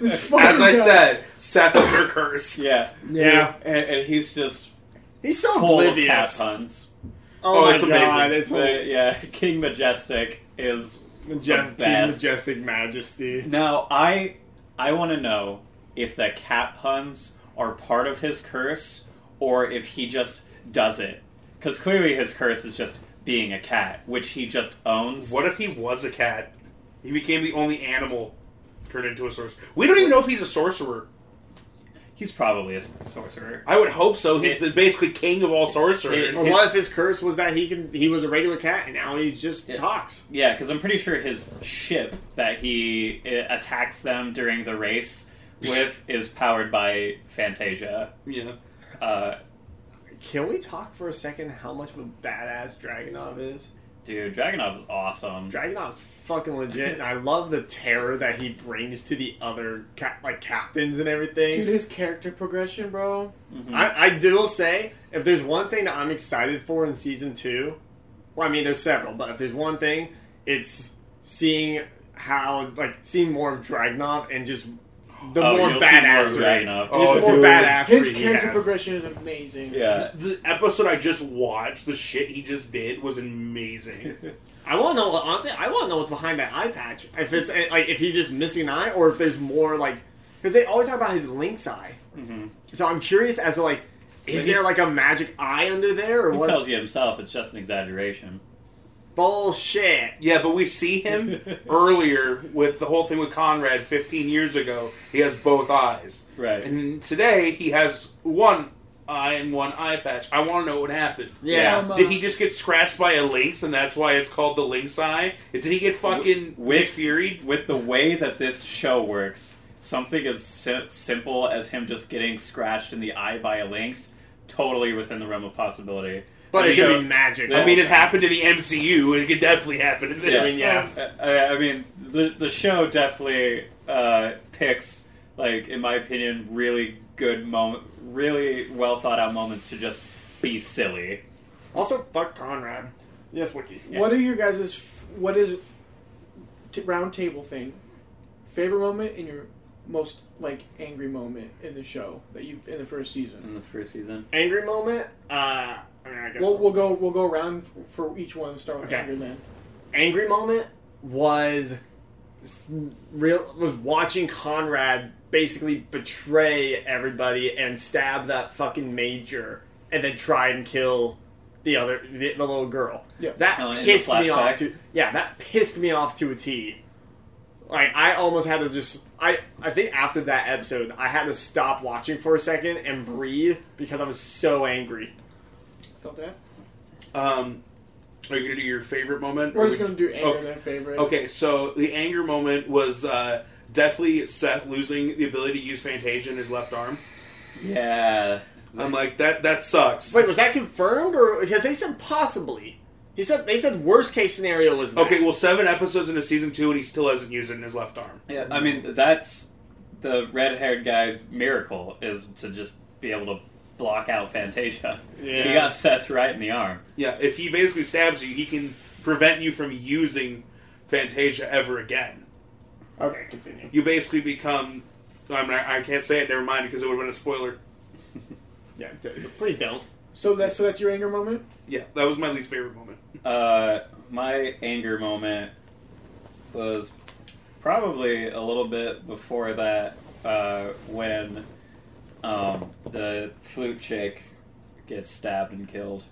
This As I guy. said, Seth is her curse. yeah, Yeah. and, and he's just He's so full of cat oblivious. puns. Oh, Oh, my it's god, amazing. it's But, yeah, King Majestic is Majestic, the best. majestic majesty. Now, I I want to know if the cat puns are part of his curse or if he just does it. Because clearly his curse is just being a cat, which he just owns. What if he was a cat? He became the only animal turned into a sorcerer. We don't even know if he's a sorcerer. He's probably a sorcerer. I would hope so. He's It- the basically king of all sorcerers. It- Or what if his curse was that he can he was a regular cat and now he just Yeah. talks? Yeah, because I'm pretty sure his ship that he uh, attacks them during the race with is powered by Fantasia. yeah. Uh, Can we talk for a second how much of a badass Dragunov is? dude, Dragunov is awesome. Dragunov's fucking legit, and I love the terror that he brings to the other ca- like captains and everything. Dude, his character progression, bro. Mhm. I, I do say if there's one thing that I'm excited for in season two, well, I mean there's several, but if there's one thing, it's seeing how like seeing more of Dragunov and just the Oh, more you'll see more of badassery. Dragunov. Just Oh, the more dude. badassery His character has. progression is amazing. yeah. The episode I just watched, the shit he just did was amazing. I want to know. Honestly, I want to know what's behind that eye patch. If it's eh, like if he's just missing an eye, or if there's more like because they always talk about his lynx eye. hmm So I'm curious as to like, is there like a magic eye under there, or He what? tells you himself it's just an exaggeration. Bullshit. yeah, but we see him earlier with the whole thing with Conrad 15 years ago. He has both eyes. Right. And today he has one eye and one eye patch. I want to know what happened. Yeah. Um, uh, Did he just get scratched by a lynx and that's why it's called the lynx eye? Did he get fucking With- Nick Fury? With the way that this show works, something as si- simple as him just getting scratched in the eye by a lynx, totally within the realm of possibility. But The it could be magic. I mean, it happened to the MCU. It could definitely happen in I mean, yeah. I, I mean, the the show definitely uh, picks, like in my opinion, really good moment, really well thought out moments to just be silly. Also, fuck Conrad. Yes, Wiki. Yeah. What are your guys' f- what is t- round table thing? Favorite moment in your most like angry moment in the show that you in the first season. in the first season. Angry moment. Uh, I mean, I guess We'll, we'll go we'll go around for each one. Start with Okay. anger then. angry moment was real was watching Conrad basically betray everybody and stab that fucking major and then try and kill the other the, the little girl. Yeah. That Oh, pissed me off to yeah, that pissed me off to a T. Like I almost had to just I I think after that episode I had to stop watching for a second and breathe because I was so angry. Felt that? Um, are you gonna do your favorite moment? We're just we- gonna do anger Oh, then favorite. Okay, so the anger moment was uh, definitely Seth losing the ability to use Fantasia in his left arm. Yeah. I'm like that. That sucks. Wait, was that confirmed or because they said possibly? He said they said worst case scenario was that. Okay, well, seven episodes into season two, and he still hasn't used it in his left arm. Yeah, I mean that's the red haired guy's miracle is to just be able to block out Fantasia. Yeah. He got Seth right in the arm. Yeah, if he basically stabs you, he can prevent you from using Fantasia ever again. Okay, continue. You basically become. I, mean, not, I can't say it. Never mind, because it would have been a spoiler. Yeah, d- d- please don't. So that so that's your anger moment. Yeah, that was my least favorite moment. Uh, my anger moment was probably a little bit before that uh, when um, the flute chick gets stabbed and killed.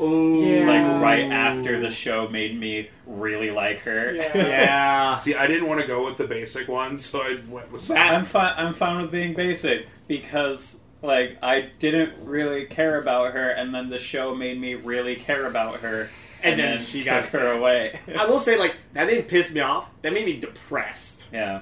Ooh, Yeah. Like right after the show made me really like her. Yeah. Yeah. See, I didn't want to go with the basic one, so I went with some. I'm fine. I'm fine with being basic because like I didn't really care about her, and then the show made me really care about her, And and, then then she got her away. I will say, like, that didn't piss me off. That made me depressed. yeah.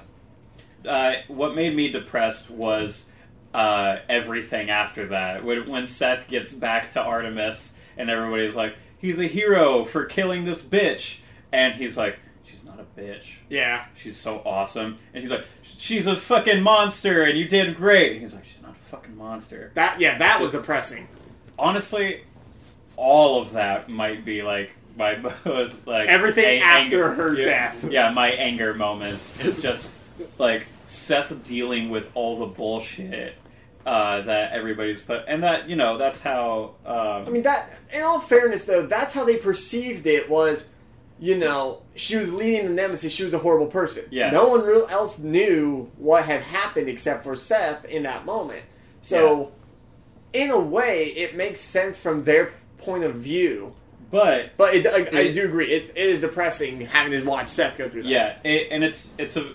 Uh, what made me depressed was uh, everything after that. When, when Seth gets back to Artemis, and everybody's like, "He's a hero for killing this bitch," and he's like, "She's not a bitch." Yeah. she's so awesome. And he's like, she's a fucking monster, and you did great. And he's like, she's not a fucking monster. That yeah, that was depressing. Honestly, all of that might be like my most like Everything a- after anger- her yeah, death. Yeah, my anger moments is just like Seth dealing with all the bullshit uh, that everybody's put, and that you know that's how. Um, I mean, that. In all fairness, though, that's how they perceived it. Was you know she was leading the nemesis. She was a horrible person. Yeah. No one real else knew what had happened except for Seth in that moment. So, in a way, it makes sense from their point of view. but But it, I, I do agree, it, it is depressing having to watch Seth go through that. Yeah, it, and it's it's a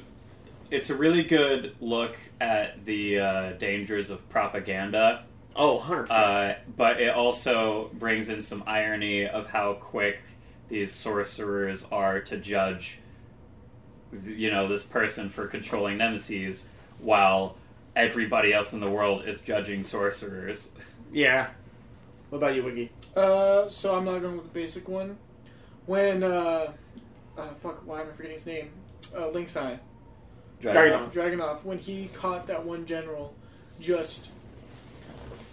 it's a really good look at the uh, dangers of propaganda, Oh, 100%. uh, but it also brings in some irony of how quick these sorcerers are to judge, you know, this person for controlling nemesis, while everybody else in the world is judging sorcerers. yeah. What about you, Wiggy? Uh, so I'm not going with the basic one. When uh, uh fuck, why am I forgetting his name? Uh, Lynx Eye, Dragunov. Dragonoff. When he caught that one general, just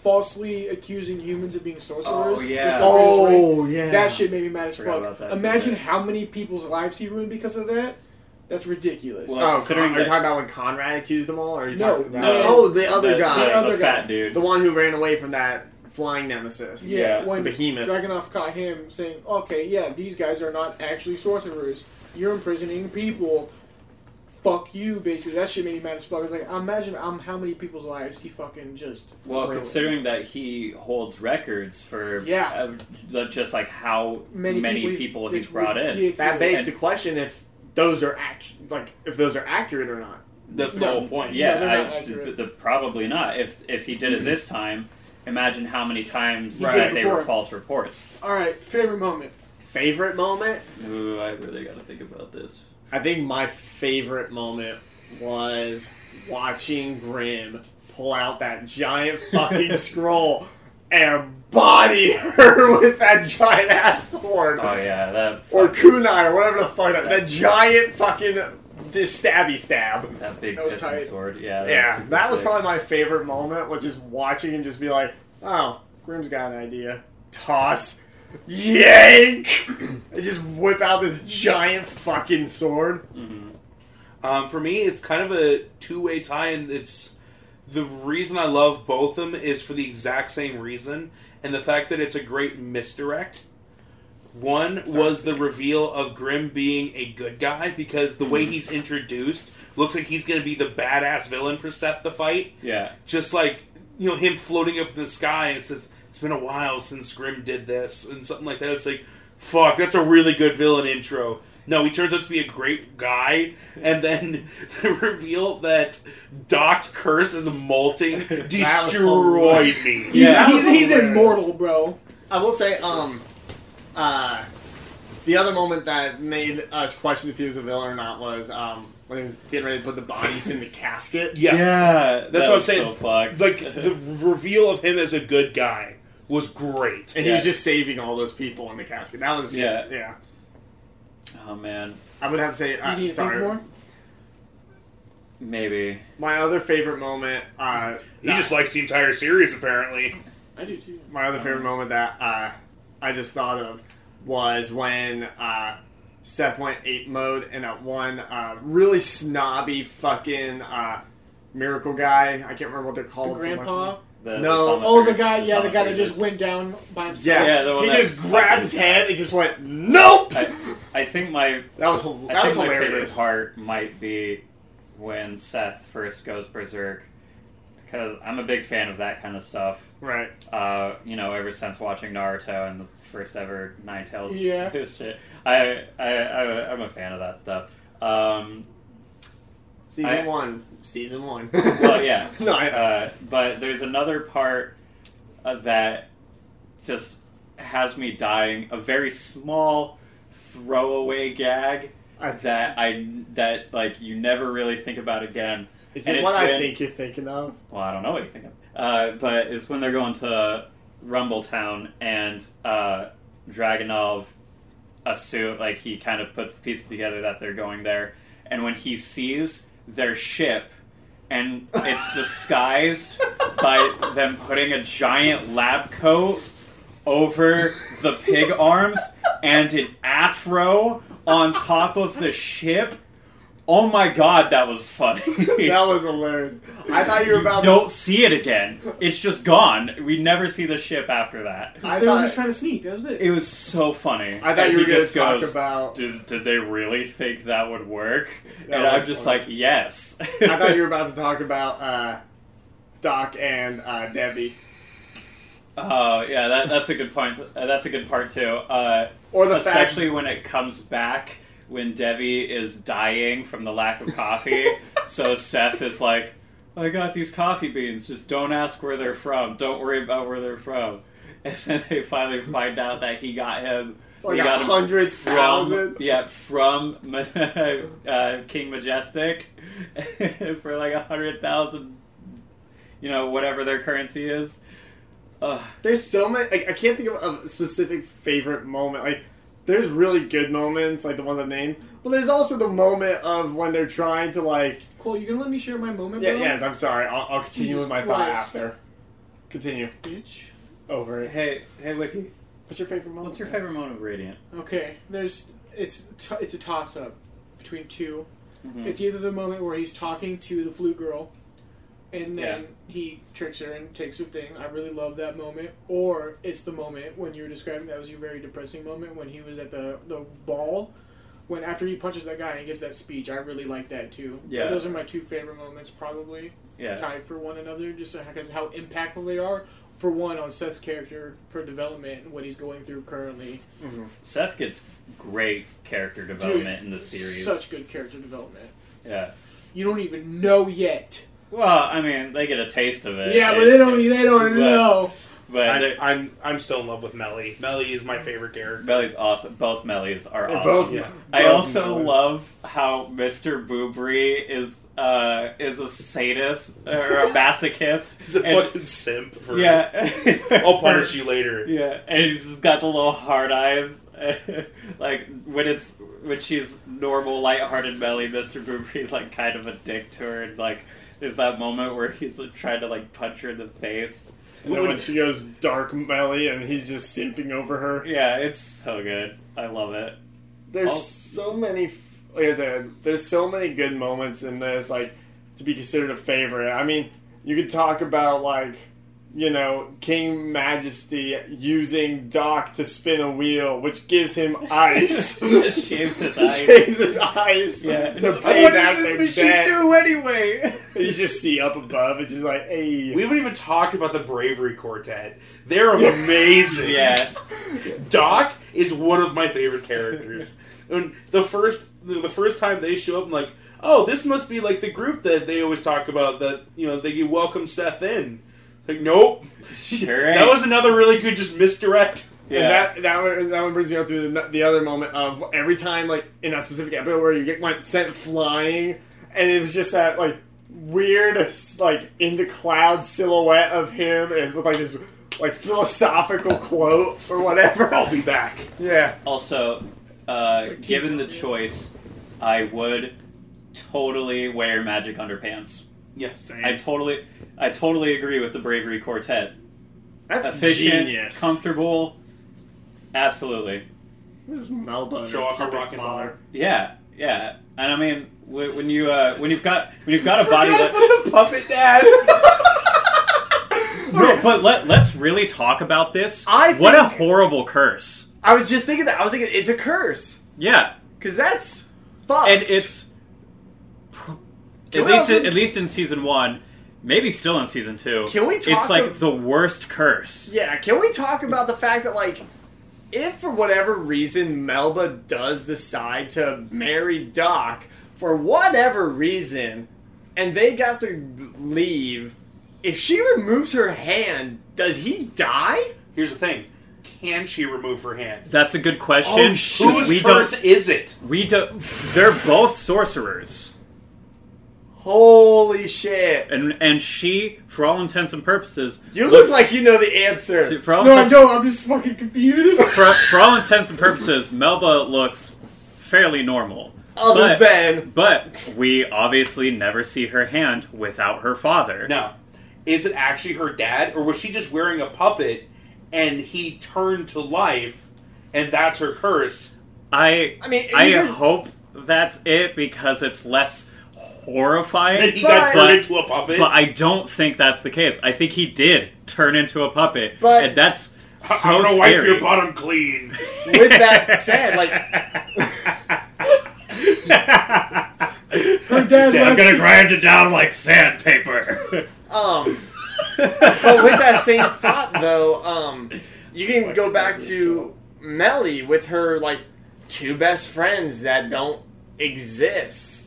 falsely accusing humans of being sorcerers. Oh, yeah. just to raise rank. Oh, yeah. That shit made me mad as fuck. Imagine Yeah. how many people's lives he ruined because of that. That's ridiculous. Well, Oh, considering Con- are you talking about when Conrad accused them all? Or are you No, talking about no. oh the other the, guy, the, The other fat guy. dude. the one who ran away from that flying nemesis? yeah, yeah, when Behemoth. Dragunov caught him saying, "Okay, yeah, these guys are not actually sorcerers. You're imprisoning people. Fuck you." Basically, that shit made me mad as fuck. It's like, imagine um, how many people's lives he fucking just. Well, ruined. considering that he holds records for Yeah. uh, just like how many, many, people, people, he's it's brought in. ridiculous. That begs And- the question if those are act like if those are accurate or not. That's the No. whole point. Yeah, No, they're not I- accurate. th- th- probably not. If if he did it this time, imagine how many times He that they were false reports. All right, favorite moment. Favorite moment? Ooh, I really got to think about this. I think my favorite moment was watching Grim pull out that giant fucking scroll and body her with that giant ass sword. Oh yeah, that or kunai or whatever the fuck that, that giant fucking this stabby stab. that big That was tight. sword. Yeah, that Yeah, super that was sick. probably my favorite moment. Was just watching him just be like, "Oh, Grim's got an idea." Toss, yank, and just whip out this giant fucking sword. Mhm. Um, for me, it's kind of a two way tie, and it's the reason I love both of them is for the exact same reason, and the fact that it's a great misdirect. One was the reveal of Grim being a good guy because the way he's introduced looks like he's going to be the badass villain for Seth to fight. Yeah, Just like you know him floating up in the sky and says it's been a while since Grim did this and something like that. It's like fuck, that's a really good villain intro. No, he turns out to be a great guy, and then the reveal that Doc's curse is molting destroyed me. He's, Yeah, that he's, he's immortal, bro. I will say, um, uh, the other moment that made us question if he was a villain or not was um, when he was getting ready to put the bodies in the casket. Yeah, yeah, that's what I'm saying. So like the reveal of him as a good guy was great. And he was just saving all those people in the casket. That was Yeah. yeah. oh man, I would have to say, uh, You sorry. think more. Maybe. My other favorite moment. Uh, He just likes the entire series, apparently. I do too. my other favorite moment that uh, I just thought of was when uh, Seth went ape mode and that one uh, really snobby fucking uh, miracle guy. I can't remember what they're The called. grandpa. The, No. the Oh, the guy. Yeah, the guy that just went down by himself. Yeah, Yeah, the one he that just grabbed his head and just went nope. I, I think my that was hil- I that was think my favorite hilarious. part might be when Seth first goes berserk, because I'm a big fan of that kind of stuff. Right. Uh, you know, ever since watching Naruto and the first ever Nine Tails Yeah. shit, I, I, I I'm a fan of that stuff. Um, Season I- one. Season one. well, yeah, no, I, uh, but there's another part that just has me dying. A very small throwaway gag I that I that like you never really think about again. is and it what I think you're thinking of? Well, I don't know what you think of, uh, but it's when they're going to Rumble Town and uh, Dragunov assume like he kind of puts the pieces together that they're going there, and when he sees their ship. And it's disguised by them putting a giant lab coat over the pig arms and an afro on top of the ship. Oh my god, that was funny. that was hilarious. I thought you were about. Don't see it again. It's just gone. We never see the ship after that. I they were thought- just trying to sneak. That was it. It was so funny. I thought And you were he going to just talk goes, about. Did, did they really think that would work? That and I'm just funny. like, yes. I thought you were about to talk about uh, Doc and uh, Debbie, Oh yeah, that, that's a good point. Uh, that's a good part too. Uh, or the fact. especially when it comes back when Debbie is dying from the lack of coffee. so Seth is like, "I got these coffee beans. Just don't ask where they're from. Don't worry about where they're from." And then they finally find out that he got him. Like a hundred from- Yeah, from uh, King Majestic for like a hundred thousand. You know, whatever their currency is. Ugh. There's so many. Like, I can't think of a specific favorite moment. Like, there's really good moments, like the ones I named. But there's also the moment of when they're trying to like. Cole, you gonna let me share my moment, Yeah, bro? yes. I'm sorry. I'll, I'll continue Jesus with my thought after. Continue Bitch. over it. Hey, hey, Wiki. What's your favorite moment? What's your favorite moment of Radiant? Okay, there's it's t- it's a toss up between 2 Mhm. It's either the moment where he's talking to the flute girl, and then Yeah. he tricks her and takes her thing. I really love that moment. Or it's the moment when you were describing that was your very depressing moment when he was at the the ball. When after he punches that guy and he gives that speech, I really like that too. Yeah. those are my two favorite moments, probably Yeah. tied for one another, just because how impactful they are. For one, on Seth's character for development and what he's going through currently. Mhm. Seth gets great character development in the series. Such good character development. yeah. You don't even know yet. Well, I mean, they get a taste of it. yeah, but they don't. They don't But- know. But I, they- I'm I'm still in love with Melly. Melly is my favorite character. Melly's awesome. Both Mellies are They're awesome. both- Yeah. I both also Mellies. love how Mr. Boobrie is uh is a sadist or a masochist. He's a And- fucking simp. For, yeah. I'll punish you later. Yeah, and he's just got the little hard eyes. like when it's when she's normal, lighthearted Melly, Mr. Boobrie's like kind of a dick to her, and like there's that moment where he's like, trying to like punch her in the face. And then when she goes dark belly and he's just simping over her. Yeah, it's so good. I love it. There's I'll- so many. Like I said, there's so many good moments in this, like to be considered a favorite. I mean, you could talk about like, you know, King Majesty using Doc to spin a wheel, which gives him ice. Just shaves his eyes. Shaves his eyes Yeah. to What pay does back this machine debt. do anyway? You just see up above. It's just like, hey. We haven't even talked about the Bravery Quartet. They're amazing. yes. Doc is one of my favorite characters. And the first the first time they show up, I'm like, oh, this must be like the group that they always talk about that you know they welcome Seth in. It's like, nope. Sure. That was another really good just misdirect. Yeah. And that that one, that one brings me up to the, the other moment of every time, like in that specific episode where you get went sent flying, and it was just that like weird, like in the cloud silhouette of him, and with like his like philosophical quote or whatever. I'll be back. Yeah, Also, uh, like given the choice, I would totally wear magic underpants. Yeah. Same. I totally, I totally agree with the bravery quartet. That's Efficient, genius. comfortable, absolutely. There's Melba. Show off her puppet rock and father. Yeah, yeah. And I mean, when you uh, when you've got when you've got a body that Put the puppet dad. no, but let let's really talk about this. I what a horrible curse. I was just thinking that. I was thinking it's a curse Yeah, because that's fucked. and it's Can at least also- at least in season one, maybe still in season two. Can we talk It's like ab- the worst curse. Yeah, can we talk about the fact that like if for whatever reason Melba does decide to marry Doc for whatever reason and they got to leave, if she removes her hand, does he die? Here's the thing: Can she remove her hand? That's a good question. Oh, 'cause shit. Whose we curse don't. is it? We don't. They're both sorcerers, Holy shit. and and she, for all intents and purposes, You look looks- like you know the answer. For all, No, I don't. I'm just fucking confused. for, for all intents and purposes, Melba looks fairly normal. Other but- than But we obviously never see her hand without her father. No. Is it actually her dad, or was she just wearing a puppet and he turned to life, and that's her curse? I I mean, I even- hope that's it because it's less horrifying. Then he got But- turned into a puppet. But I don't think that's the case. I think he did turn into a puppet, But- and that's so I'm gonna wipe scary. your bottom clean. with that said, like Her dad I'm gonna grind it down like sandpaper. Um, but with that same thought, though, um, you can go back to Melly with her like two best friends that don't exist.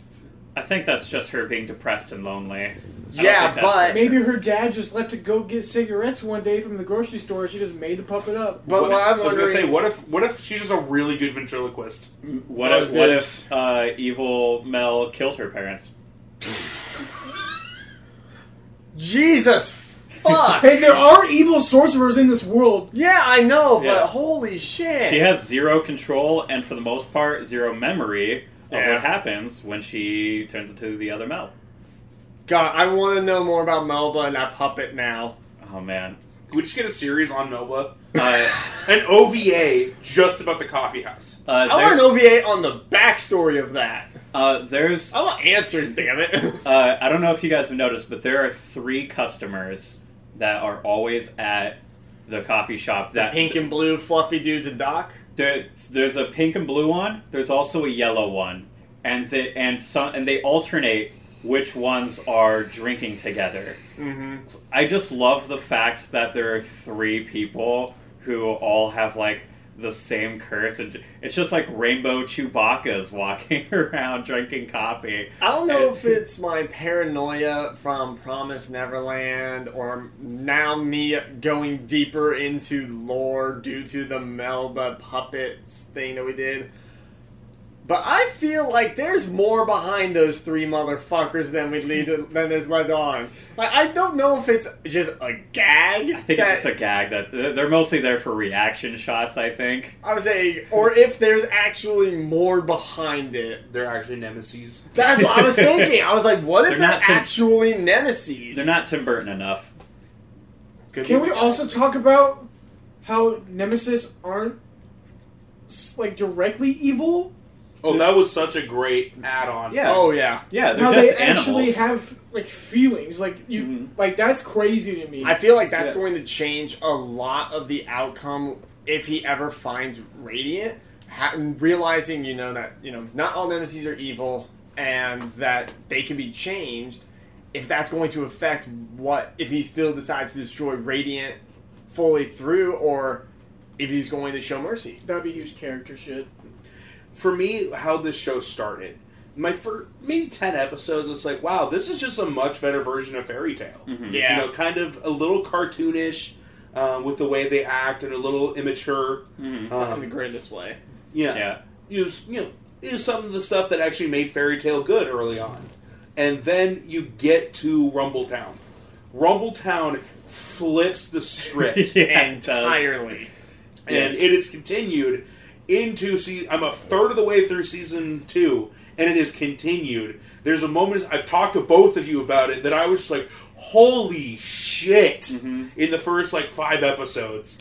I think that's just her being depressed and lonely. I Yeah, but- Maybe her dad just left to go get cigarettes one day from the grocery store. She just made the puppet up. But what, what, I'm I was gonna say, what if what if she's just a really good ventriloquist? what I if what if uh, evil Mel killed her parents? Jesus, fuck. Hey, there are evil sorcerers in this world. yeah, I know, but Yeah. holy shit. She has zero control and, for the most part, zero memory of Yeah. what happens when she turns into the other Mel. God, I want to know more about Melba and that puppet now. Oh man. Could we just get a series on Melba? Uh, An OVA just about the coffee house. uh, I want there's, an OVA on the backstory of that. uh, there's I want answers, damn it. Uh, I don't know if you guys have noticed, but there are three customers that are always at the coffee shop. That Pink and blue fluffy dudes and Doc. There, there's a pink and blue one. There's also a yellow one, and they and some and they alternate which ones are drinking together. Mm-hmm. I just love the fact that there are three people who all have like the same curse, and it's just like rainbow Chewbacca's walking around drinking coffee. I don't know if it's my paranoia from Promise Neverland or now me going deeper into lore due to the Melba puppets thing that we did. But I feel like there's more behind those three motherfuckers than we lead than there's led on. Like I don't know if it's just a gag. I think it's just a gag that they're mostly there for reaction shots. I think. I was saying, or if there's actually more behind it. They're actually nemesis. That's what I was thinking. I was like, what if They're they're not Tim- actually nemesis? They're not Tim Burton enough. Could Can be- we also talk about how Nemesis aren't like directly evil? Oh, that was such a great add-on. Yeah. Oh yeah. Yeah, they're How just they actually animals. have like feelings. Like you, Mhm. like that's crazy to me. I feel like that's Yeah. going to change a lot of the outcome if he ever finds Radiant. Ha- realizing, you know, that you know not all nemesis are evil and that they can be changed. If that's going to affect what if he still decides to destroy Radiant fully through, or if he's going to show mercy. That'd be huge character shit. For me, how this show started, my first maybe ten episodes, it's like, wow, this is just a much better version of Fairy Tail. Mhm. Yeah. You know, kind of a little cartoonish um, with the way they act and a little immature. Mhm. in Um, the greatest way. yeah. yeah. use you know use some of the stuff that actually made Fairy Tail good early on, and then you get to Rumbletown. Rumbletown flips the script, Yeah. Entirely. and it is continued. Into see. I'm a third of the way through season two, and it has continued. There's a moment I've talked to both of you about it that I was just like, "Holy shit!" Mm-hmm. in the first like five episodes.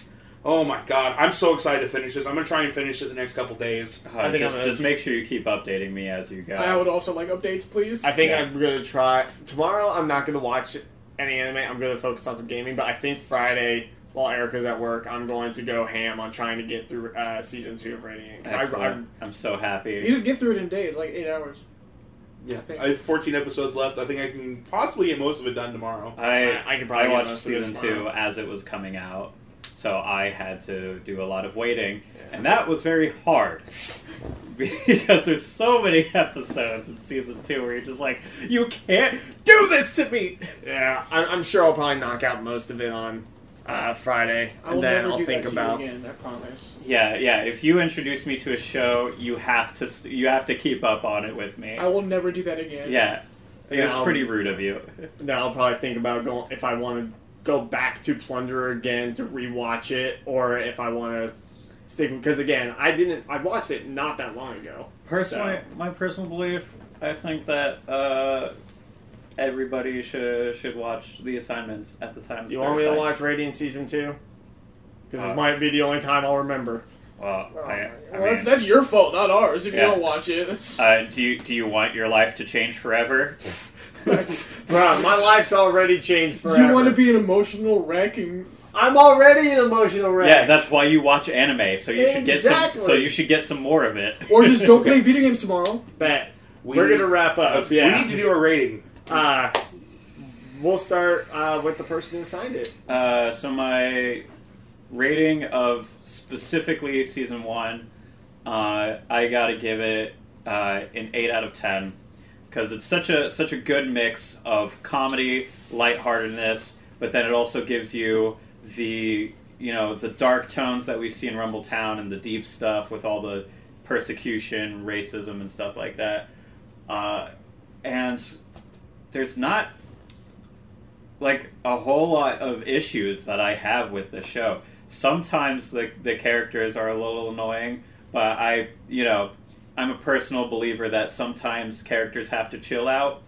Oh my god, I'm so excited to finish this. I'm gonna try and finish it the next couple days. Uh, I think just, I'm gonna- just make sure you keep updating me as you go. I would also like updates, please. I think Yeah. I'm gonna try tomorrow. I'm not gonna watch any anime. I'm gonna focus on some gaming. But I think Friday, while Erica's at work, I'm going to go ham on trying to get through uh, season two of Radiant. 'Cause I, I, Excellent. I'm so happy. you can get through it in days, like eight hours. Yeah, I think- I have 14 episodes left. I think I can possibly get most of it done tomorrow. I I- I could probably I watched most of it season two as it was coming out, so I had to do a lot of waiting, and that was very hard because there's so many episodes in season two where you're just like, you can't do this to me. yeah, I'm sure I'll probably knock out most of it on uh, Friday, I will and then never I'll do think that to about. you again. I promise. Yeah, yeah. If you introduce me to a show, you have to st- you have to keep up on it with me. I will never do that again. Yeah, it Yeah, was I'll- pretty rude of you. Then I'll probably think about going if I want to go back to Plunderer again to rewatch it, or if I want to stick because again, I didn't. I watched it not that long ago. Personally, my personal belief, I think that uh, everybody should should watch the assignments at the time. Do you want me to watch Radiant season two? Because Uh, this might be the only time I'll remember. Well, Oh, I, I well, that's, mean, that's your fault, not ours. If you don't watch it, uh, do you do you want your life to change forever? Bro, my life's already changed do you want to be an emotional wreck and I'm already an emotional wreck. Yeah, that's why you watch anime. So you should get some. So you should get some more of it. or just don't play video games tomorrow? Bet. We We're gonna wrap up. Let's- yeah. We need to do a rating. Uh, we'll start uh, with the person who signed it. Uh, so my rating of specifically season one, uh, I gotta give it uh, an eight out of ten because it's such a such a good mix of comedy, lightheartedness, but then it also gives you the you know the dark tones that we see in Rumble Town and the deep stuff with all the persecution, racism, and stuff like that. Uh, and there's not like a whole lot of issues that I have with the show. Sometimes the the characters are a little annoying, but I, you know, I'm a personal believer that sometimes characters have to chill out.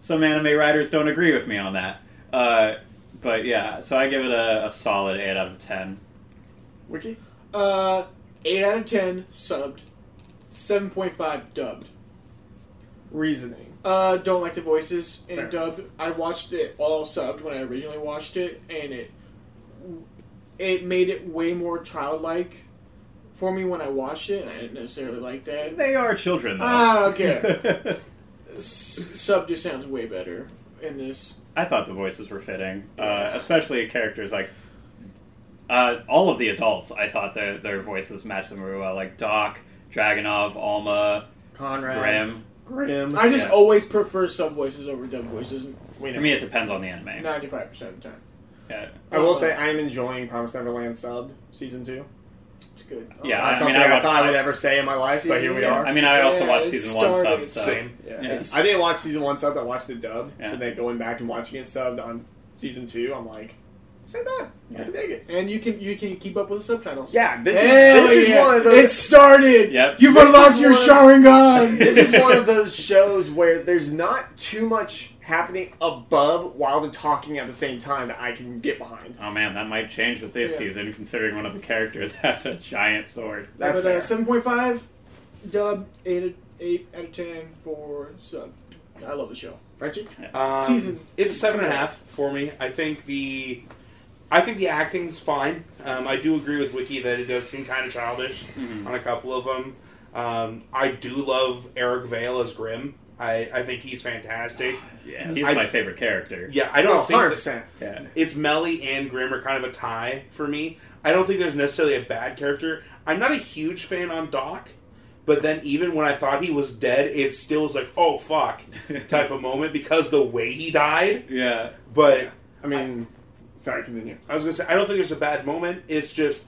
Some anime writers don't agree with me on that. Uh, but yeah, so I give it a, a solid 8 out of 10. Wiki? Uh, eight out of ten subbed, seven point five dubbed. Reasoning. Uh, don't like the voices in Fair. dubbed. I watched it all subbed when I originally watched it, and it it made it way more childlike for me when I watched it, and I didn't necessarily like that. They are children, though. Ah, okay. S- sub just sounds way better in this. I thought the voices were fitting, uh, Yeah. especially characters like uh, all of the adults. I thought their their voices matched them really well, like Doc, Dragunov, Alma, Conrad. Grim. Grim. I just Yeah. always prefer sub voices over dub voices, We For me, it depends on the anime. ninety five percent of the time. Yeah, I will say I am enjoying Promise Neverland subbed season two. It's good. Yeah, that's I mean, something I I, thought I would ever say in my life, but here we are. I mean, I also Yeah, watched it season one started- sub. So. Same. Yeah. Yeah. I didn't watch season one subbed. I watched it dubbed. Yeah. So then going back and watching it subbed on season two, I'm like, this ain't bad. I can dig it. And you can you can keep up with the subtitles. Yeah, this Hell is this is yeah. one of those. It started. Yep. You've This unlocked your one of- Sharingan. this is one of those shows where there's not too much happening above while they're talking at the same time that I can get behind. Oh man, that might change with this Yeah. season, considering one of the characters has a giant sword. That's but, fair. uh, seven point five, dub eight eight out of ten for sub. I love the show. Frenchie? Um, Season- It's seven and a half for me. I think the, I think the acting's fine. Um, I do agree with Wiki that it does seem kind of childish Mhm. on a couple of them. Um, I do love Eric Vale as Grim. I, I think he's fantastic. Yeah, he's I- my favorite character. Yeah, I don't Oh, think that- 100%. Yeah. it's Melly and Grim are kind of a tie for me. I don't think there's necessarily a bad character. I'm not a huge fan on Doc, but then even when I thought he was dead, it still was like, oh fuck, type of moment because the way he died. Yeah. But I mean, sorry, continue. I was gonna say I don't think there's a bad moment. It's just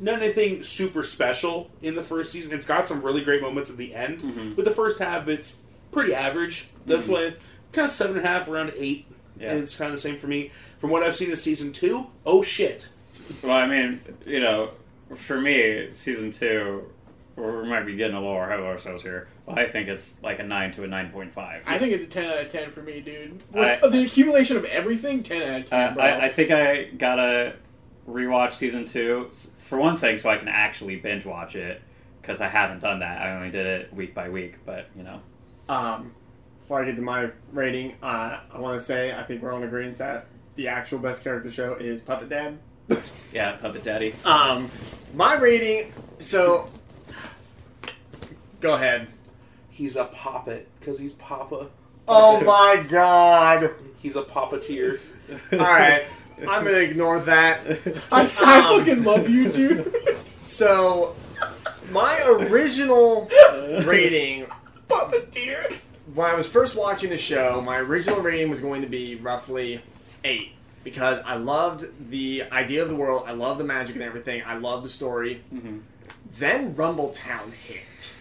not anything super special in the first season. It's got some really great moments at the end, Mhm. but the first half it's pretty average. That's Mhm. why kind of seven and a half, around eight, Yeah. and it's kind of the same for me. From what I've seen in season two, oh shit. Well, I mean, you know, for me, season two we might be getting a little ahead of ourselves here. But I think it's like a nine to a nine point five. I think it's a 10 out of 10 for me, dude. I- the accumulation of everything, 10 out of 10, Uh, bro. I, I think I gotta rewatch season two for one thing, so I can actually binge watch it because I haven't done that. I only did it week by week, but you know. Um, before I get to my rating, uh, I want to say I think we're on agreement that the actual best character show is Puppet Dad. Yeah, Puppet Daddy. Um, my rating. So, go ahead. He's a poppet because he's Papa. Oh my God! He's a puppeteer. All right, I'm gonna ignore that. I, I Um, fucking love you, dude. So, my original rating Puppeteer. when I was first watching the show, my original rating was going to be roughly eight because I loved the idea of the world, I loved the magic and everything, I loved the story. Mhm. Then Rumbletown hit,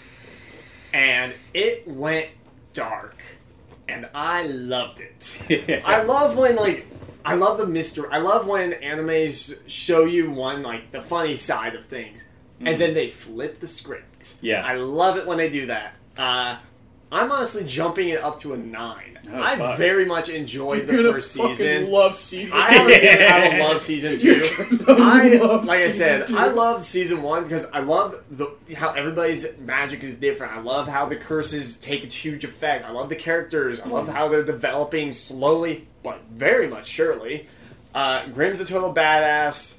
and it went dark, and I loved it. I love when like I love the mystery. I love when animes show you one like the funny side of things, and then they flip the script. Yeah. I love it when they do that. Uh, I'm honestly jumping it up to a nine. Oh, I fuck. very much enjoyed You're the first season. love season. I have a love season You're 2 gonna I love like I said, two. I loved season one because I loved the how everybody's magic is different. I love how the curses take a huge effect. I love the characters. I love how they're developing slowly but very much surely. Uh, Grim's a total badass.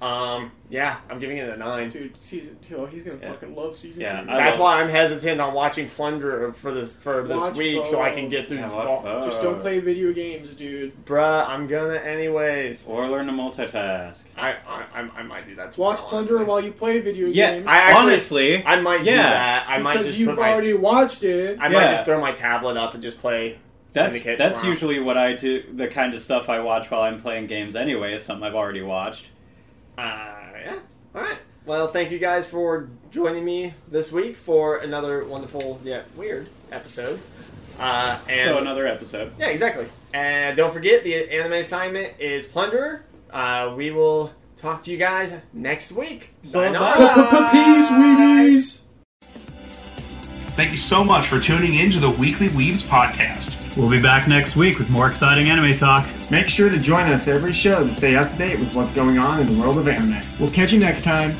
Um, yeah, I'm giving it a nine. Dude, season two. He's gonna Yeah. fucking love season Yeah, two. I That's why I'm hesitant on watching Plunder for this for this Watch week, so I can get through. Yeah, the watch Just don't play video games, dude. Bruh, I'm gonna anyways. Or learn to multitask. I I, I, I might do that. Watch Plunder honestly. while you play video Yeah, games. I actually- honestly, I might do Yeah. that. I might because you've put my, already watched it. I might Yeah. just throw my tablet up and just play. that's that's tomorrow. usually what I do. The kind of stuff I watch while I'm playing games anyway is something I've already watched. Uh, yeah. All right. Well, thank you guys for joining me this week for another wonderful yet weird episode. Uh, and so another episode. yeah, exactly. And don't forget the anime assignment is Plunderer. Uh, we will talk to you guys next week. Sign off. Peace, weebies. Thank you so much for tuning in to the Weekly Weebs podcast. We'll be back next week with more exciting anime talk. Make sure to join us every show to stay up to date with what's going on in the world of anime. We'll catch you next time.